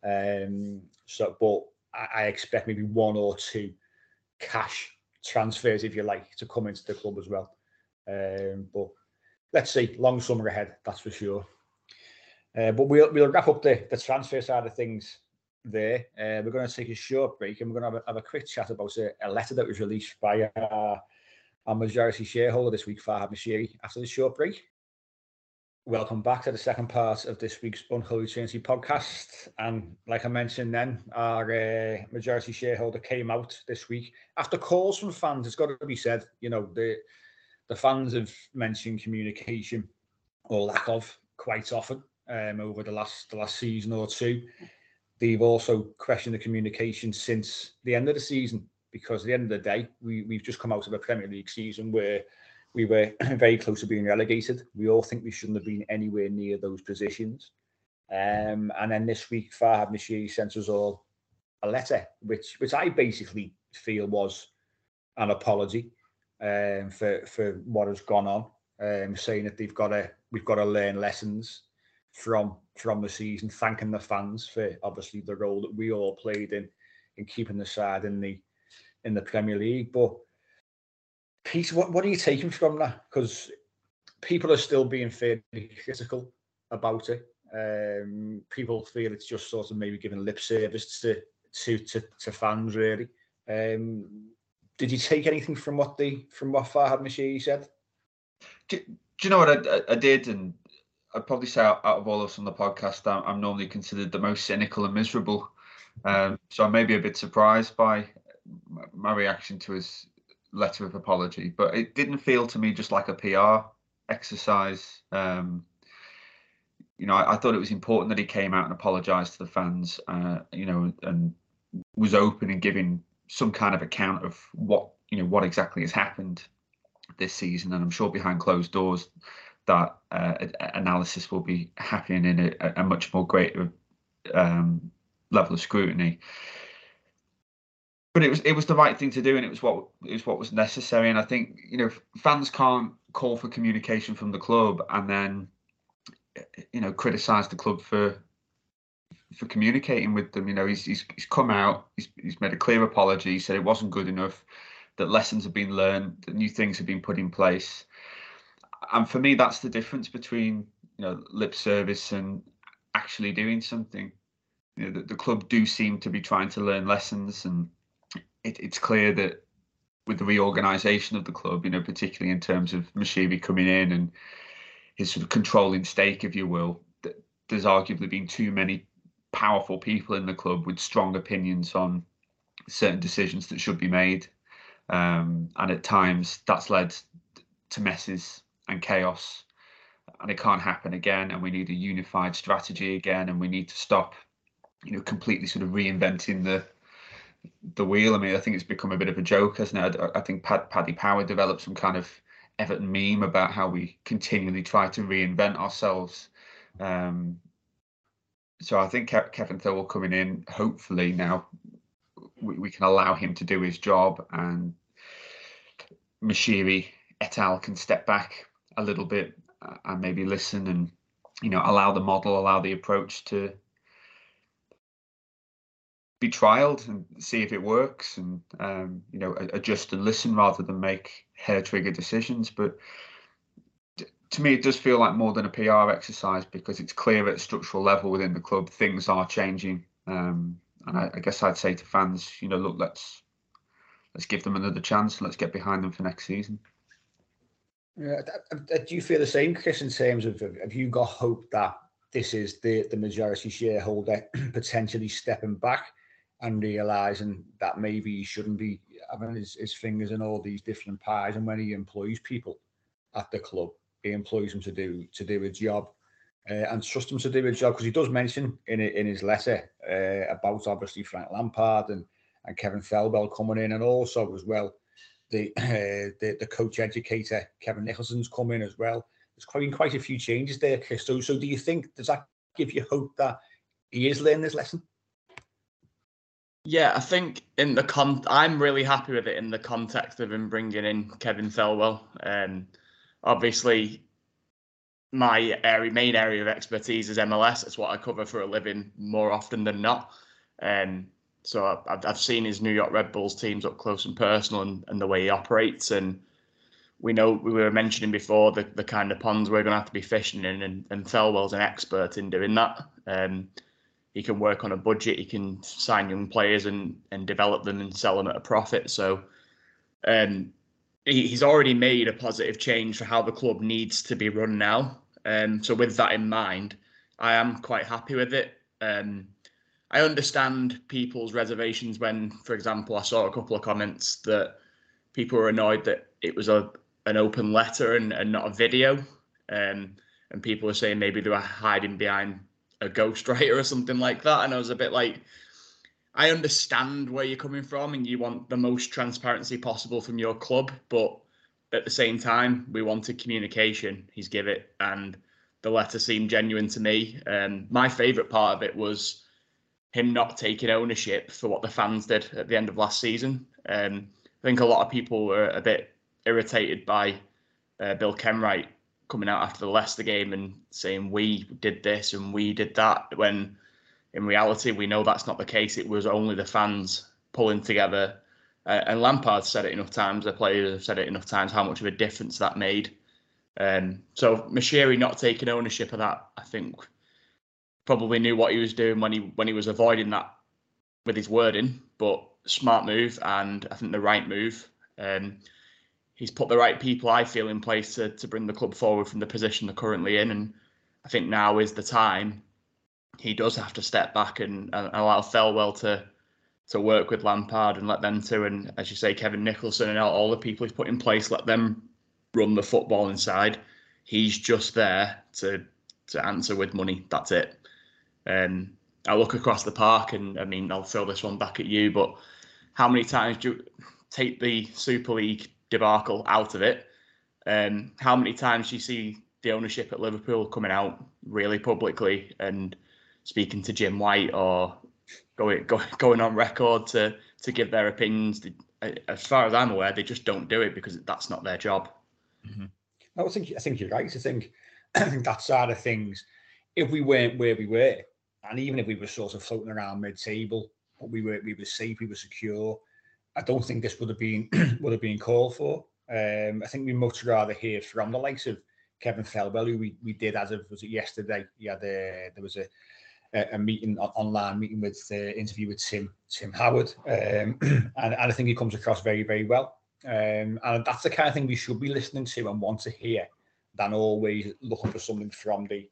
Um, so, but I, I expect maybe one or two cash transfers, if you like, to come into the club as well. Um, but let's see, long summer ahead, that's for sure. Uh, but we'll we'll wrap up the, the transfer side of things there. Uh, we're going to take a short break and we're going to have a, have a quick chat about a, a, letter that was released by our, our majority shareholder this week, Farhad Moshiri, after the short break. Welcome back to the second part of this week's Unholy Trinity podcast. And like I mentioned then, our uh, majority shareholder came out this week after calls from fans. It's got to be said, you know, the the fans have mentioned communication or lack of quite often um, over the last the last season or two they've also questioned the communication since the end of the season because at the end of the day, we, we've just come out of a Premier League season where we were very close to being relegated. We all think we shouldn't have been anywhere near those positions. Um, and then this week, Farhad Moshiri sent us all a letter, which which I basically feel was an apology um, for for what has gone on, um, saying that they've got to we've got to learn lessons from from the season, thanking the fans for obviously the role that we all played in in keeping the side in the in the Premier League. But Pete, what, what are you taking from that? Because people are still being fairly critical about it. Um, people feel it's just sort of maybe giving lip service to to to, to fans really. Um, did you take anything from what the from what Farhad Moshiri said? Do, do, you know what I, I, did, and I'd probably say out, out of all of us on the podcast, I'm, I'm, normally considered the most cynical and miserable. Um, so I may be a bit surprised by my reaction to his letter of apology, but it didn't feel to me just like a PR exercise. Um, you know, I, I, thought it was important that he came out and apologised to the fans, uh, you know, and was open and giving some kind of account of what you know what exactly has happened this season. And I'm sure behind closed doors, that uh, analysis will be happening in a, a much more greater um, level of scrutiny. But it was it was the right thing to do, and it was what it was what was necessary. And I think you know fans can't call for communication from the club and then you know criticize the club for for communicating with them. You know he's he's, he's come out, he's he's made a clear apology, he said it wasn't good enough, that lessons have been learned, that new things have been put in place and for me, that's the difference between you know lip service and actually doing something. You know, the, the club do seem to be trying to learn lessons, and it, it's clear that with the reorganisation of the club, you know, particularly in terms of Moshiri coming in and his sort of controlling stake, if you will, there's arguably been too many powerful people in the club with strong opinions on certain decisions that should be made. Um, and at times that's led to messes and chaos and it can't happen again and we need a unified strategy again and we need to stop you know completely sort of reinventing the the wheel i mean i think it's become a bit of a joke hasn't it? I, think Pad, paddy power developed some kind of everton meme about how we continually try to reinvent ourselves. Um, so i think Kevin Thelwell coming in hopefully now we, we can allow him to do his job and Moshiri et al can step back a little bit uh, and maybe listen and you know allow the model allow the approach to be trialed and see if it works and um, you know adjust and listen rather than make hair trigger decisions. But to me it does feel like more than a pr exercise because it's clear at a structural level within the club things are changing. Um, and I, I, guess i'd say to fans you know look let's let's give them another chance and let's get behind them for next season. Yeah, do you feel the same chris in terms of have you got hope that this is the the majority shareholder potentially stepping back and realizing that maybe he shouldn't be having his, his fingers in all these different pies. And when he employs people at the club, he employs them to do to do a job uh, and trust them to do a job because he does mention in in his letter uh, about obviously Frank Lampard and and Kevin Thelwell coming in, and also as well the uh, the, the coach educator Kevin Nicholson's come in as well. There's quite quite a few changes there, Chris. So, so do you think does that give you hope that he is learning this lesson? Yeah, I think in the con, I'm really happy with it in the context of him bringing in Kevin Thelwell. Um, obviously, my area, main area of expertise is MLS. It's what I cover for a living more often than not. Um, so I've, I've seen his New York Red Bulls teams up close and personal, and, and the way he operates. And we know we were mentioning before the, the kind of ponds we're going to have to be fishing in, and, and Thelwell's an expert in doing that. Um, he can work on a budget. He can sign young players and and develop them and sell them at a profit. So, um, he, he's already made a positive change for how the club needs to be run now. Um, so with that in mind, I am quite happy with it. Um, I understand people's reservations when, for example, I saw a couple of comments that people were annoyed that it was a an open letter and, and not a video. Um, and people were saying maybe they were hiding behind a ghostwriter or something like that. And I was a bit like, I understand where you're coming from and you want the most transparency possible from your club, but at the same time, we wanted communication. He's give it, and the letter seemed genuine to me. Um, my favourite part of it was him not taking ownership for what the fans did at the end of last season. Um, I think a lot of people were a bit irritated by uh, Bill Kenwright coming out after the Leicester game and saying we did this and we did that when in reality we know that's not the case. It was only the fans pulling together. Uh, and Lampard said it enough times. The players have said it enough times how much of a difference that made. Um, so Moshiri not taking ownership of that, I think, probably knew what he was doing when he when he was avoiding that with his wording. But smart move and I think the right move. Um, he's put the right people, I feel, in place to, to bring the club forward from the position they're currently in. And I think now is the time he does have to step back and, and allow Thelwell to to work with Lampard and let them two and as you say, Kevin Nicholson and all, all the people he's put in place, let them run the football inside. He's just there to to answer with money. That's it. Um, I look across the park and I mean I'll throw this one back at you, but how many times do you take the Super League debacle out of it. Um, how many times do you see the ownership at Liverpool coming out really publicly and speaking to Jim White or going go, going on record to to give their opinions? As far as I'm aware, they just don't do it because that's not their job. Mm-hmm. I think I think you're right. I think I think that side of things, if we weren't where we were, and even if we were sort of floating around mid-table, but we were we were safe, we were secure, I don't think this would have been would have been called for. Um, I think we much rather hear from the likes of Kevin Thelwell, who we, we did as of was it yesterday. A, there was a a meeting online meeting with uh, interview with Tim Tim Howard, um, and, and I think he comes across very very well. Um, and that's the kind of thing we should be listening to and want to hear, than always looking for something from the,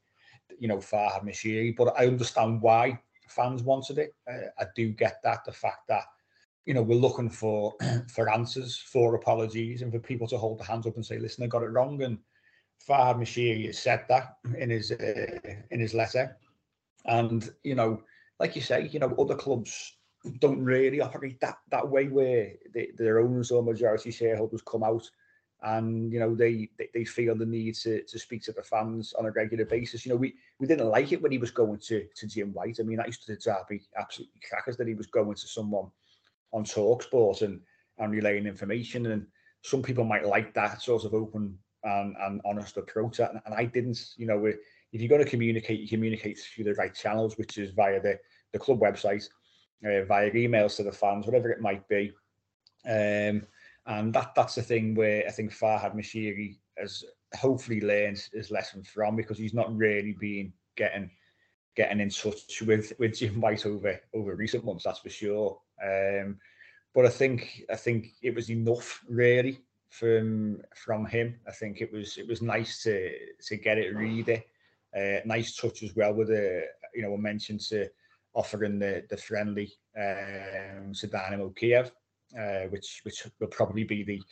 you know, Farhad Moshiri. But I understand why fans wanted it. Uh, I do get that the fact that you know, we're looking for for answers, for apologies, and for people to hold their hands up and say, "Listen, I got it wrong." And Farhad Moshiri has said that in his uh, in his letter, and you know, like you say, you know, other clubs don't really operate that that way, where they, their owners or majority shareholders come out and you know they, they feel the need to to speak to the fans on a regular basis. You know, we we didn't like it when he was going to to Jim White. I mean, that used to drive absolutely crackers that he was going to someone on Talksport and and relaying information. And some people might like that sort of open and, and honest approach. And, and I didn't, you know, if you're going to communicate, you communicate through the right channels, which is via the, the club website uh, via emails to the fans, whatever it might be. Um, and that that's the thing where I think Farhad Moshiri has hopefully learned his lesson from because he's not really been getting getting in touch with with Jim White over over recent months, that's for sure. Um, but I think I think it was enough really from from him. I think it was it was nice to to get it read it. Uh, nice touch as well with the you know, I mentioned to offering the the friendly um, to Dynamo Kiev, uh, which which will probably be the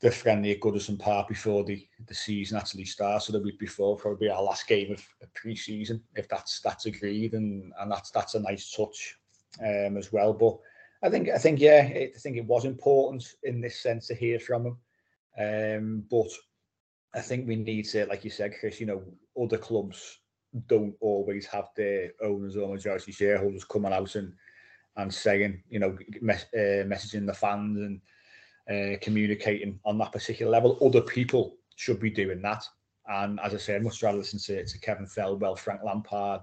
the friendly at Goodison Park before the, the season actually starts. So the week before, probably our last game of, of pre-season, if that's that's agreed, and and that's that's a nice touch um, as well. But I think I think yeah, I think it was important in this sense to hear from him. Um, but I think we need to, like you said, Chris. You know, other clubs don't always have their owners or majority shareholders coming out and and saying, you know, uh, messaging the fans and uh, communicating on that particular level. Other people should be doing that. And as I said, much rather listen to, to Kevin Thelwell, Frank Lampard,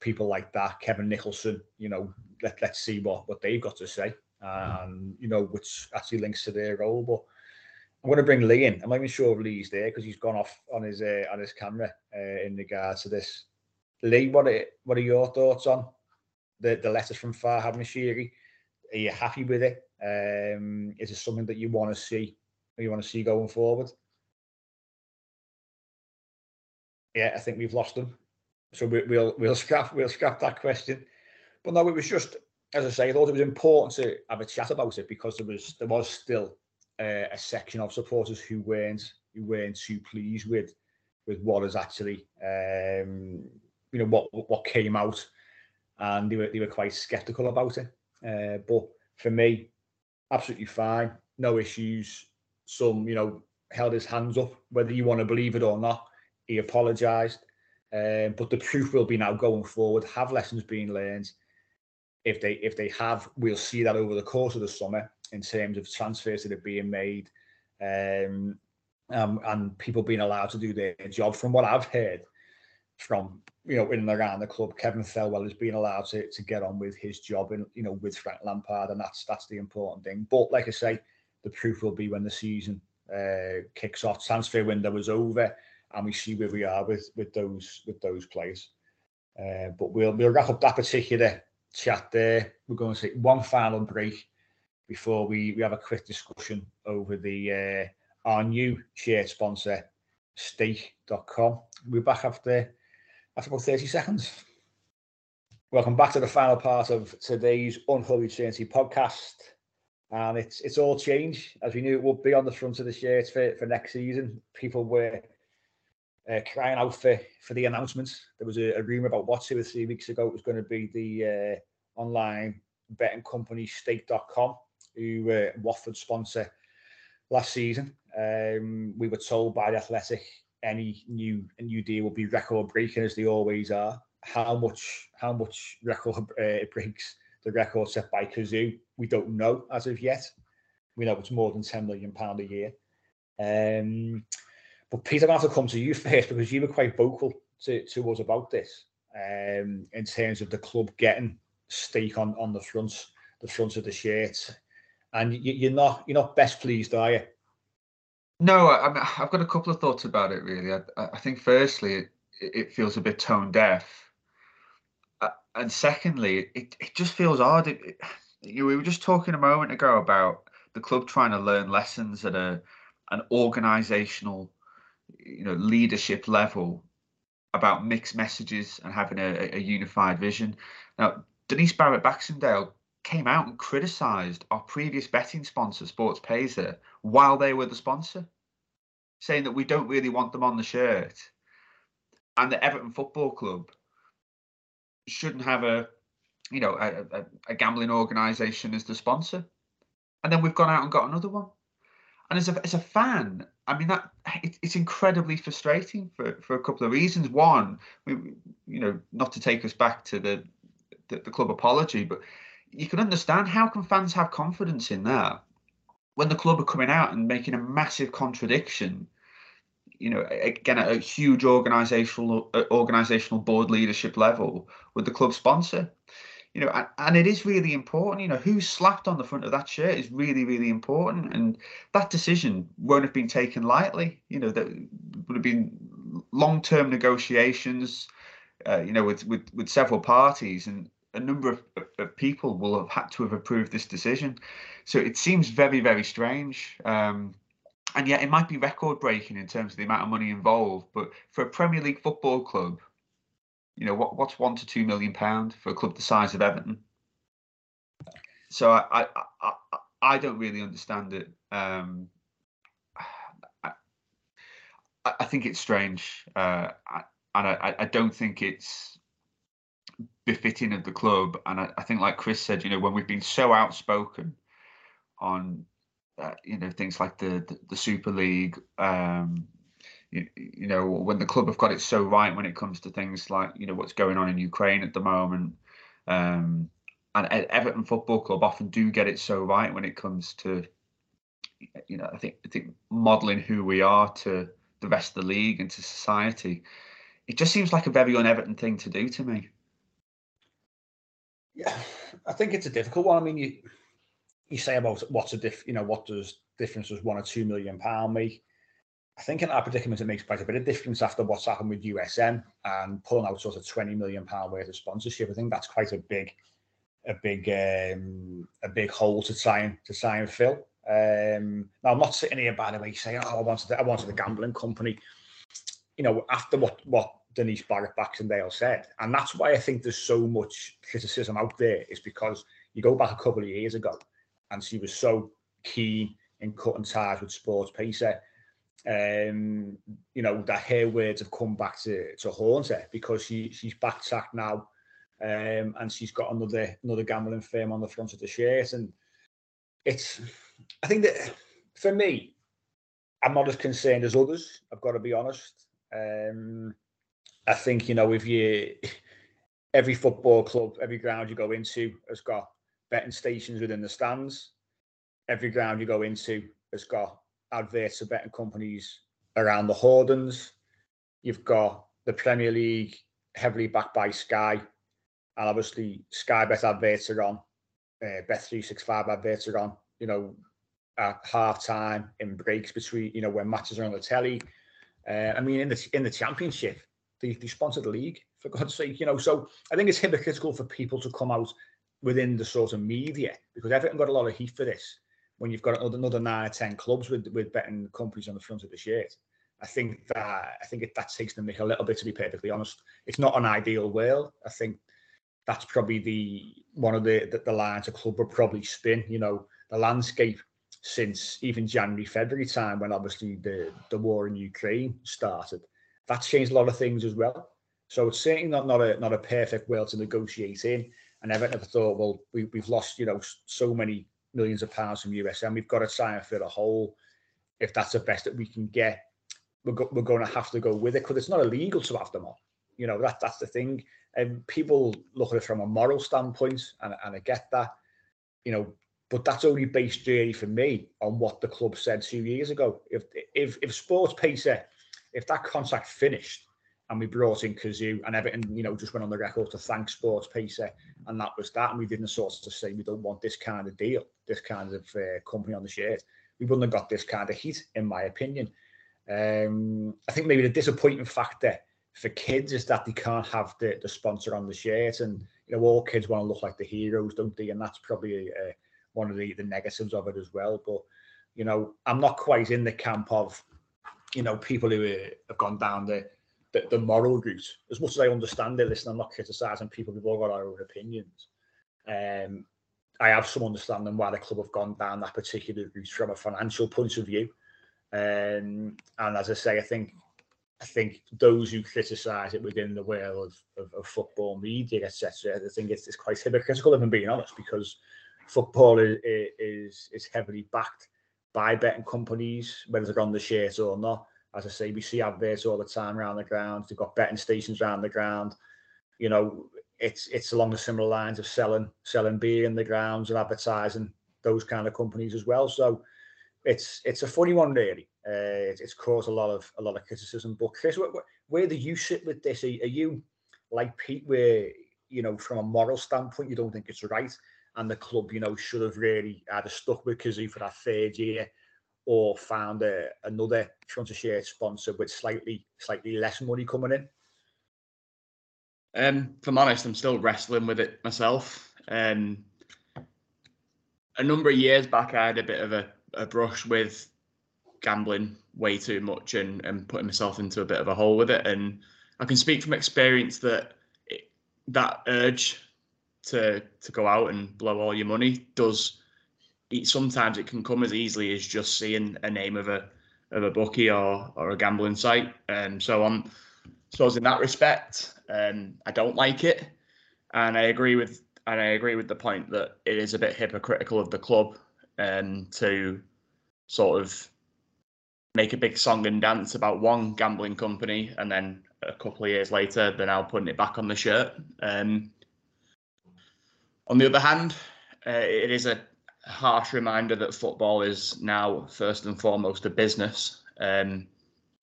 people like that, Kevin Nicholson, you know, let, let's see what, what they've got to say. And, you know, which actually links to their role. But I'm going to bring Lee in. I'm not even sure if Lee's there because he's gone off on his uh, on his camera uh, in regards to this. Lee, what are, what are your thoughts on the, the letters from Farhad Moshiri? Are you happy with it? Um, is it something that you want to see? You want to see going forward? Yeah, I think we've lost them, so we, will we'll scrap we'll scrap that question. But no, it was just as I say, I thought it was important to have a chat about it because there was there was still uh, a section of supporters who weren't who weren't too pleased with with what is actually um, you know what what came out, and they were they were quite sceptical about it. Uh, but for me, absolutely fine, no issues. Some, you know, held his hands up, whether you want to believe it or not. He apologised. Um, but the proof will be now going forward. Have lessons been learned? If they if they have, we'll see that over the course of the summer in terms of transfers that are being made, um, um, and people being allowed to do their job. From what I've heard, from you know in and around the club. Kevin Thelwell has been allowed to, to get on with his job and you know with Frank Lampard, and that's that's the important thing. But like I say, the proof will be when the season uh, kicks off. Transfer window was over, and we see where we are with with those with those players. Uh, but we'll we'll wrap up that particular chat there. We're going to take one final break before we, we have a quick discussion over the uh, our new shirt sponsor, Stake.com. We're back after after about 30 seconds. Welcome back to the final part of today's Unholy Trinity podcast. And it's it's all changed as we knew it would be on the front of the shirt for, for next season. People were uh, crying out for, for the announcements. There was a, a rumor about what two or three weeks ago it was going to be the uh, online betting company stake.com, who were uh, Watford sponsor last season. Um, we were told by the Athletic any new new deal will be record breaking as they always are. How much how much record uh, breaks the record set by Cazoo? We don't know as of yet. We know it's more than ten million pound a year. Um, but Peter, to have to come to you first because you were quite vocal to, to us about this um, in terms of the club getting stake on on the front the front of the shirt, and you, you're not you're not best pleased, are you? No, I, have got a couple of thoughts about it. Really, I, I think firstly, it, it, feels a bit tone deaf, uh, and secondly, it, it just feels odd. It, you, we were just talking a moment ago about the club trying to learn lessons at a an organisational, you know, leadership level about mixed messages and having a, a unified vision. Now, Denise Barrett Baxendale came out and criticised our previous betting sponsor, Sports SportsPesa, while they were the sponsor, saying that we don't really want them on the shirt, and the Everton Football Club shouldn't have a, you know, a, a, a gambling organisation as the sponsor, and then we've gone out and got another one. And as a as a fan, I mean that it, it's incredibly frustrating for, for a couple of reasons. One, we, you know, not to take us back to the, the the club apology, but you can understand how can fans have confidence in that when the club are coming out and making a massive contradiction you know again at a huge organizational uh, organizational board leadership level with the club sponsor you know, and, it is really important. You know, who slapped on the front of that shirt is really, really important, and that decision won't have been taken lightly. You know, there would have been long-term negotiations. Uh, you know, with, with with several parties, and a number of, of, people will have had to have approved this decision. So it seems very, very strange. Um, and yet it might be record breaking in terms of the amount of money involved. But for a Premier League football club, you know, what, what's one to two million pound for a club the size of Everton? So I I, I, I don't really understand it. Um, I, I think it's strange, uh, and I, I don't think it's befitting of the club. And I, I think, like Chris said, you know, when we've been so outspoken on uh, you know things like the the, the Super League. Um, you, you, know when the club have got it so right when it comes to things like you know what's going on in Ukraine at the moment. Um, and Everton Football Club often do get it so right when it comes to you know I think I think modelling who we are to the rest of the league and to society. It just seems like a very un-Everton thing to do to me. Yeah, I think it's a difficult one. I mean, you you say about what's a diff, you know, what does difference does one or two million pound make? I think in our predicament it makes quite a bit of difference after what's happened with USM and pulling out sort of twenty million pound worth of sponsorship. I think that's quite a big, a big, um, a big hole to try and to try and fill. Um, now I'm not sitting here by the way saying, "Oh, I wanted, I wanted a gambling company." You know, after what what Denise Barrett Baxendale said, and that's why I think there's so much criticism out there, is because you go back a couple of years ago and she was so keen in cutting ties with SportsPesa. Um, you know that her words have come back to to haunt her because she she's backtracked now, um, and she's got another another gambling firm on the front of the shirt, and it's. I think that for me, I'm not as concerned as others. I've got to be honest. Um, I think you know if you every football club, every ground you go into has got betting stations within the stands. Every ground you go into has got adverts of betting companies around the Hoardings. You've got the Premier League heavily backed by Sky, and obviously Sky Bet adverts are on, uh, Bet three six five adverts are on. You know, at half time in breaks between you know when matches are on the telly. Uh, I mean, in the in the Championship, they, they sponsor the league for God's sake. You know, so I think it's hypocritical for people to come out within the sort of media because Everton got a lot of heat for this. When you've got another, nine or ten clubs with with betting companies on the front of the shirt, I think that I think it, that takes the mick a little bit. To be perfectly honest, it's not an ideal world. I think that's probably the one of the the, the lines a club would probably spin. You know, the landscape since even January, February time when obviously the the war in Ukraine started, that's changed a lot of things as well. So it's certainly not not a not a perfect world to negotiate in. And Everton have thought, well, we, we've lost, you know, so many millions of pounds from USM. We've got to try and fill a hole. If that's the best that we can get, we're, go, we're going to have to go with it because it's not illegal to have them on. You know, that that's the thing. And people look at it from a moral standpoint, and, and I get that. You know, but that's only based really for me on what the club said two years ago. If if if Sports SportsPesa, if that contract finished and we brought in Cazoo and everything, you know, just went on the record to thank Sports SportsPesa, and that was that. And we didn't sort of say we don't want this kind of deal, this kind of uh, company on the shirt. We wouldn't have got this kind of heat, in my opinion. Um, I think maybe the disappointing factor for kids is that they can't have the, the sponsor on the shirt, and you know, all kids want to look like the heroes, don't they? And that's probably uh, one of the, the negatives of it as well. But you know, I'm not quite in the camp of you know people who uh, have gone down the the, the moral route. As much as I understand it, listen, I'm not criticising people. We've all got our own opinions. Um, I have some understanding why the club have gone down that particular route from a financial point of view. Um, and as I say, I think I think those who criticise it within the world of, of, of football media, etc., I think it's, it's quite hypocritical, if I'm being honest, because football is, is is heavily backed by betting companies, whether they're on the shirt or not as I say, we see adverts all the time around the ground. They've got betting stations around the ground. You know, it's it's along the similar lines of selling selling beer in the grounds and advertising those kind of companies as well. So it's it's a funny one, really. Uh, it's, caused a lot of a lot of criticism. But Chris, where, where do you sit with this? Are, are you like Pete, where you know, from a moral standpoint, you don't think it's right. And the club, you know, should have really either stuck with Cazoo for that third year or found a, another share sponsor with slightly slightly less money coming in. Um, if I'm honest, I'm still wrestling with it myself. Um, a number of years back, I had a bit of a, a brush with gambling way too much and, and putting myself into a bit of a hole with it. And I can speak from experience that it, that urge to to go out and blow all your money does. It, sometimes it can come as easily as just seeing a name of a of a bookie or or a gambling site. And um, so on. So in that respect, um, I don't like it, and I agree with and I agree with the point that it is a bit hypocritical of the club um, to sort of make a big song and dance about one gambling company, and then a couple of years later, they're now putting it back on the shirt. Um, on the other hand, uh, it is a harsh reminder that football is now first and foremost a business. Um,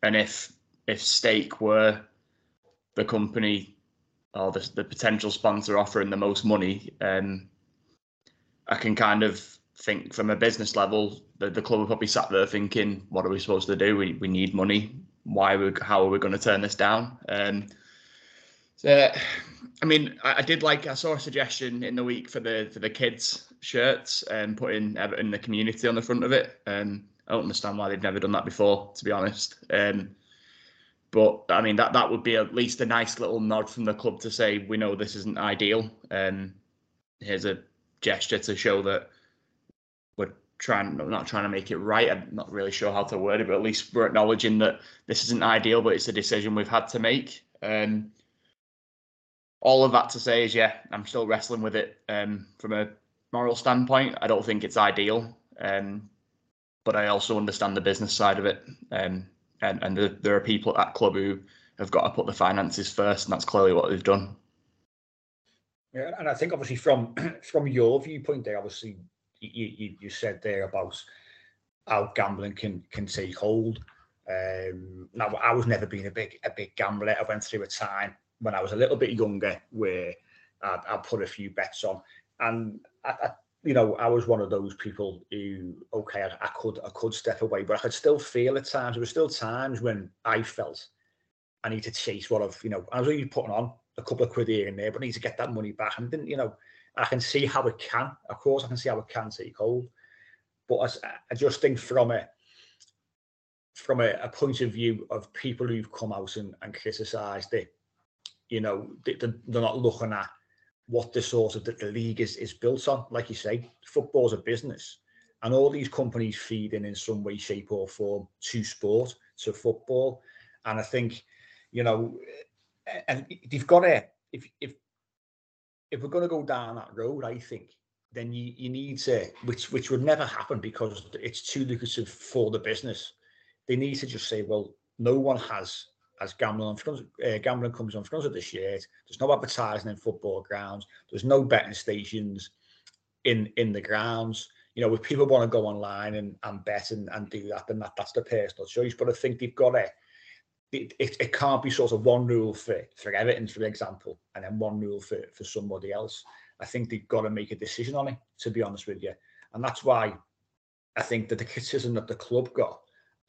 and if if stake were the company or the, the potential sponsor offering the most money, um, I can kind of think from a business level, the, the club will probably sat there thinking, what are we supposed to do? We, we need money. Why we how are we going to turn this down? Um, so, I mean, I, I, did like I saw a suggestion in the week for the for the kids shirts and putting Everton in the community on the front of it. Um, I don't understand why they've never done that before, to be honest. Um, but I mean that that would be at least a nice little nod from the club to say we know this isn't ideal. Um, here's a gesture to show that we're trying we're not trying to make it right. I'm not really sure how to word it, but at least we're acknowledging that this isn't ideal, but it's a decision we've had to make. Um, all of that to say is, yeah, I'm still wrestling with it um, from a moral standpoint. I don't think it's ideal, um, but I also understand the business side of it. Um, and and there, there are people at that club who have got to put the finances first, and that's clearly what they've done. Yeah, and I think obviously from from your viewpoint, there obviously you, you, you said there about how gambling can can take hold. Um, now I was never been a big a big gambler. I went through a time when I was a little bit younger where I'd, I'd put a few bets on, and I, you know, I was one of those people who, okay, I, I, could I could step away, but I could still feel at times. There were still times when I felt I need to chase what I've, you know, I was only putting on a couple of quid here and there, but I need to get that money back. And didn't, you know, I can see how it can. Of course, I can see how it can take hold. But I, I just think from a from a, a, point of view of people who've come out and, and criticised it, you know, they, they're not looking at what the sort of the, the league is, is built on. Like you say, football's a business, and all these companies feed in in some way, shape, or form to sport, to football. And I think, you know, and they've got to if if if we're going to go down that road, I think then you, you need to, which which would never happen because it's too lucrative for the business. They need to just say, well, no one has as gambling on uh, gambling comes on front of the shirt. There's no advertising in football grounds. There's no betting stations in in the grounds. You know, if people want to go online and, and bet and, and do that, then that, that's the personal choice. But I think they've got to. It, it, it can't be sort of one rule for, for Everton, for example, and then one rule for, for somebody else. I think they've got to make a decision on it, to be honest with you. And that's why I think that the criticism that the club got,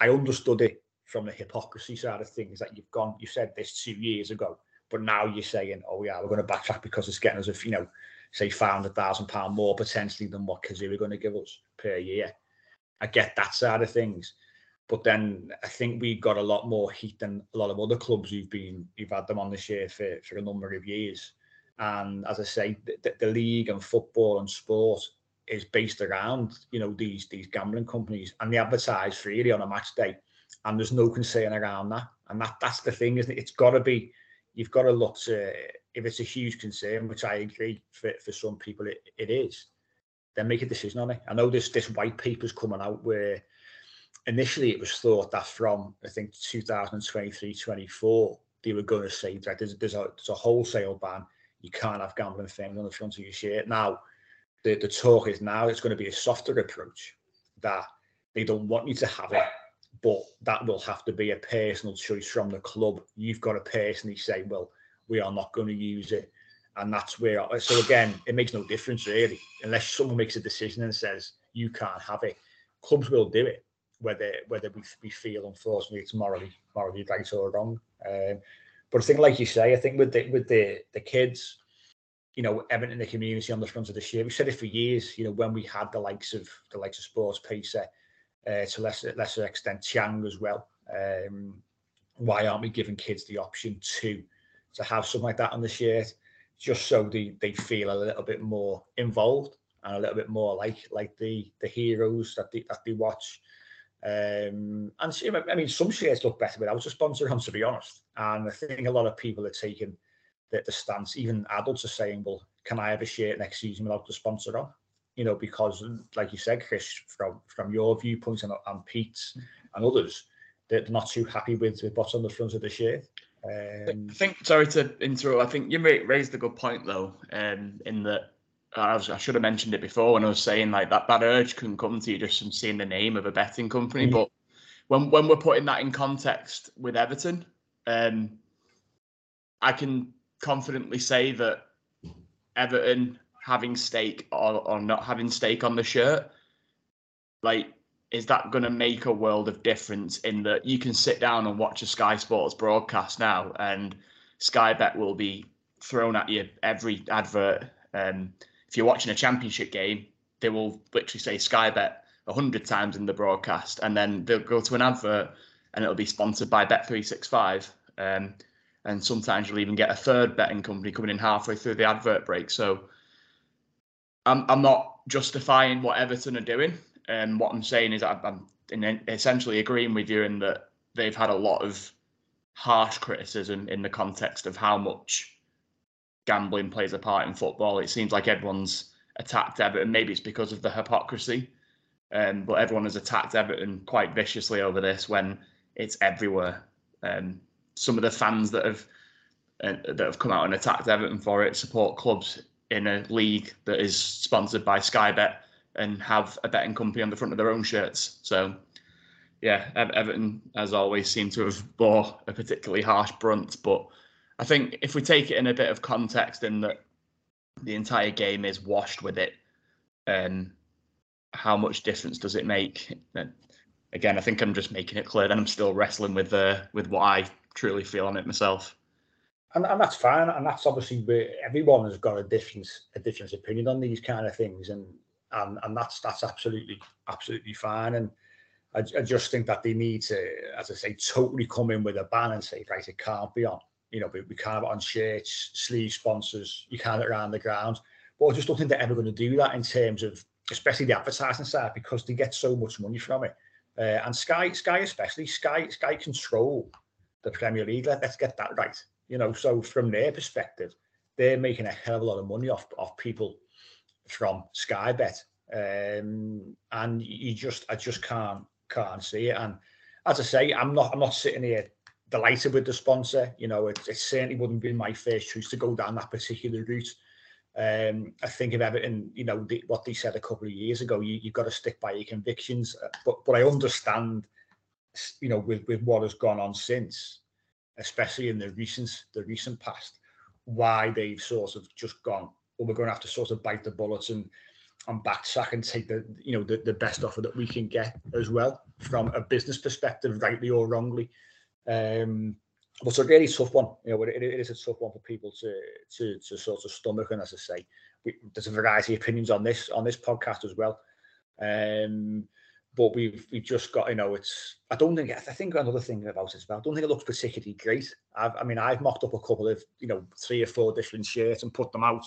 I understood it from the hypocrisy side of things that you've gone, you said this two years ago, but now you're saying, oh yeah, we're going to backtrack because it's getting us a, you know, say five hundred thousand pound more potentially than what Cazoo are going to give us per year. I get that side of things, but then I think we've got a lot more heat than a lot of other clubs who've been who've had them on this year for for a number of years. And as I say, the, the league and football and sport is based around you know these these gambling companies, and they advertise freely on a match day and there's no concern around that. And that that's the thing, isn't it? It's got to be. You've got to look to if it's a huge concern, which I agree for for some people it, it is. Then make a decision on it. I know this this white paper's coming out where initially it was thought that from I think 2023 24 they were going to say that there's, there's a there's a wholesale ban. You can't have gambling things on the front of your shirt. Now the the talk is now it's going to be a softer approach that they don't want you to have it but that will have to be a personal choice from the club. You've got to personally say, well, we are not going to use it. and that's where. So again, it makes no difference really, unless someone makes a decision and says you can't have it. Clubs will do it, whether whether we, we feel unfortunately it's morally morally right or wrong. Um, but I think, like you say, I think with the with the the kids, you know, Everton in the community on the front of the year, we said it for years. You know, when we had the likes of the likes of SportsPesa, uh, to lesser lesser extent Chang as well. Um, why aren't we giving kids the option to to have something like that on the shirt, just so they they feel a little bit more involved and a little bit more like like the the heroes that they that they watch. Um, and I mean, some shirts look better without a sponsor on, to be honest. And I think a lot of people are taking the, the stance. Even adults are saying, "Well, can I have a shirt next season without the sponsor on?" You know, because like you said, Chris, from from your viewpoint and, and Pete's and others, they're not too happy with, with what's on the front of the shirt. Um, I think. Sorry to interrupt. I think you raised a good point though, um, in that I, was, I should have mentioned it before when I was saying like that that urge can come to you just from seeing the name of a betting company. Mm-hmm. But when when we're putting that in context with Everton, um, I can confidently say that Everton having stake or, or not having stake on the shirt, like, is that going to make a world of difference in that you can sit down and watch a Sky Sports broadcast now and Sky Bet will be thrown at you every advert. Um, if you're watching a championship game, they will literally say Sky Bet a hundred times in the broadcast, and then they'll go to an advert and it'll be sponsored by Bet365. Um, and sometimes you'll even get a third betting company coming in halfway through the advert break. So I'm, I'm not justifying what Everton are doing. And um, what I'm saying is I'm essentially agreeing with you in that they've had a lot of harsh criticism in the context of how much gambling plays a part in football. It seems like everyone's attacked Everton. Maybe it's because of the hypocrisy, um, but everyone has attacked Everton quite viciously over this when it's everywhere. Um, some of the fans that have uh, that have come out and attacked Everton for it support clubs in a league that is sponsored by Sky Bet and have a betting company on the front of their own shirts. So, yeah, Everton, as always, seem to have bore a particularly harsh brunt, but I think if we take it in a bit of context, in that the entire game is washed with it, um, how much difference does it make? And again, I think I'm just making it clear that I'm still wrestling with uh, with what I truly feel on it myself. And, and that's fine, and that's obviously where everyone has got a different a different opinion on these kind of things, and and and that's that's absolutely absolutely fine. And I, I just think that they need to, as I say, totally come in with a ban and say, right, it can't be on you know, we, we can't have it on shirts, sleeve sponsors, you can't have it around the ground. But I just don't think they're ever going to do that in terms of, especially the advertising side, because they get so much money from it. Uh, and Sky, Sky especially, Sky, Sky control the Premier League. Let, let's get that right. You know, so from their perspective, they're making a hell of a lot of money off off people from Sky Bet. Um, and you just, I just can't can't see it. And as I say, I'm not, I'm not sitting here delighted with the sponsor. You know, it, it certainly wouldn't be my first choice to go down that particular route. Um, I think of Everton, you know, the, what they said a couple of years ago, you, you've got to stick by your convictions. Uh, but but I understand, you know, with, with what has gone on since, especially in the recent the recent past, why they've sort of just gone, well, we're going to have to sort of bite the bullets and and backtrack and take the you know the, the best offer that we can get as well from a business perspective, rightly or wrongly. Um, but it's a really tough one. You know, it, it is a tough one for people to to to sort of stomach. And as I say, we, there's a variety of opinions on this on this podcast as well. Um, but we've we've just got you know it's I don't think I think another thing about as well. I don't think it looks particularly great. I've, I mean I've mocked up a couple of you know three or four different shirts and put them out.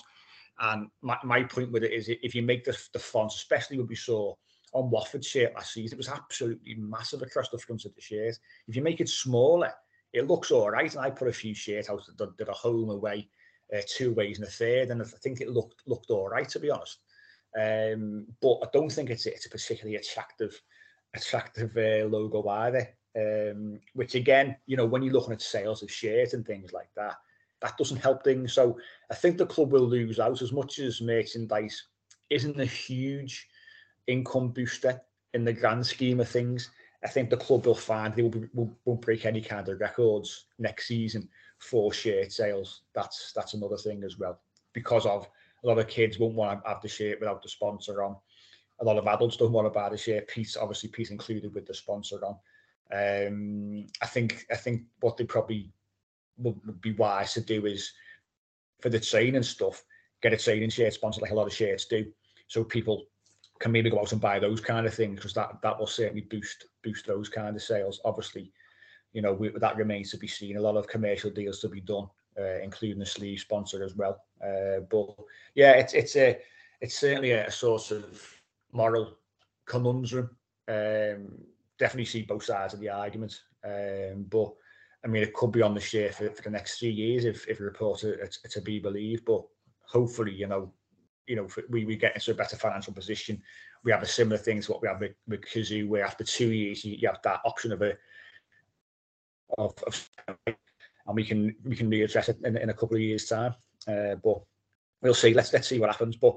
And my, my point with it is if you make the the font, especially what we saw on Watford shirt last season. It was absolutely massive across the front of the shirt. If you make it smaller, it looks all right. And I put a few shirts out that a home away, uh, two ways and a third, and I think it looked looked all right to be honest. Um, but I don't think it's it's a particularly attractive attractive uh, logo either. Um, which again, you know, when you're looking at sales of shirts and things like that, that doesn't help things. So I think the club will lose out as much as merchandise isn't a huge income booster in the grand scheme of things. I think the club will find they will be, will, won't break any kind of records next season for shirt sales. That's that's another thing as well. because of a lot of kids won't want to have the shirt without the sponsor on. A lot of adults don't want to buy the shirt. Pete's, obviously, Pete's included with the sponsor on. Um, I think I think what they probably would, would be wise to do is for the training stuff, get a training shirt sponsor like a lot of shirts do, so people can maybe go out and buy those kind of things because that that will certainly boost boost those kind of sales. Obviously, you know we, that remains to be seen. A lot of commercial deals to be done, uh, including the sleeve sponsor as well. Uh, but yeah, it's it's a it's certainly a, sort of moral conundrum. Um, definitely see both sides of the argument, um, but I mean it could be on the share for, for the next three years if if a reporter it's, to be believed. But hopefully, you know, you know, we, we get into a better financial position. We have a similar thing to what we have with, with Cazoo, where after two years you, you have that option of a of, of and we can we can readdress it in, in a couple of years' time. Uh, but we'll see. Let's let's see what happens. But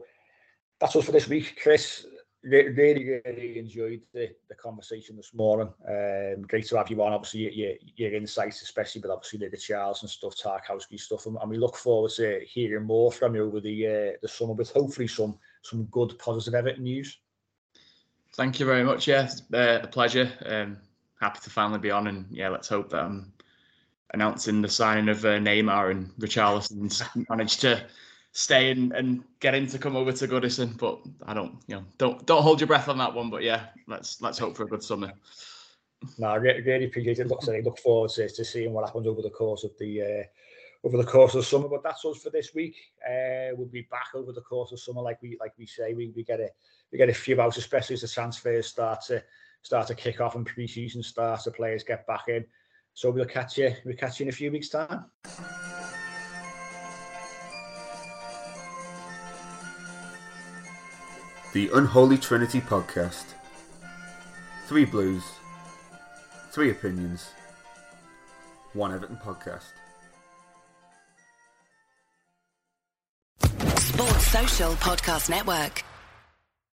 that's all for this week, Chris. Really, really enjoyed the, the conversation this morning. Um, great to have you on. Obviously, your, your insights, especially with obviously the, the Richarlison stuff, Tarkowski stuff, and, and, we look forward to hearing more from you over the uh, the summer with hopefully some some good positive Everton news. Thank you very much. Yeah, uh, a pleasure. Um, happy to finally be on, and yeah, let's hope that I'm announcing the signing of uh, Neymar and Richarlison's managed to stay and, and get him to come over to Goodison. But I don't, you know, don't don't hold your breath on that one. But yeah, let's let's hope for a good summer. No, I really, appreciate it. Look, look forward to, to seeing what happens over the course of the uh, over the course of summer. But that's us for this week. Uh, we'll be back over the course of summer, like we like we say. We, we get a we get a few out, especially as the transfers start to start to kick off and pre-season starts, the players get back in. So we'll catch you. We'll catch you in a few weeks' time. The Unholy Trinity Podcast. Three Blues, three opinions, one Everton podcast. Sports Social Podcast Network.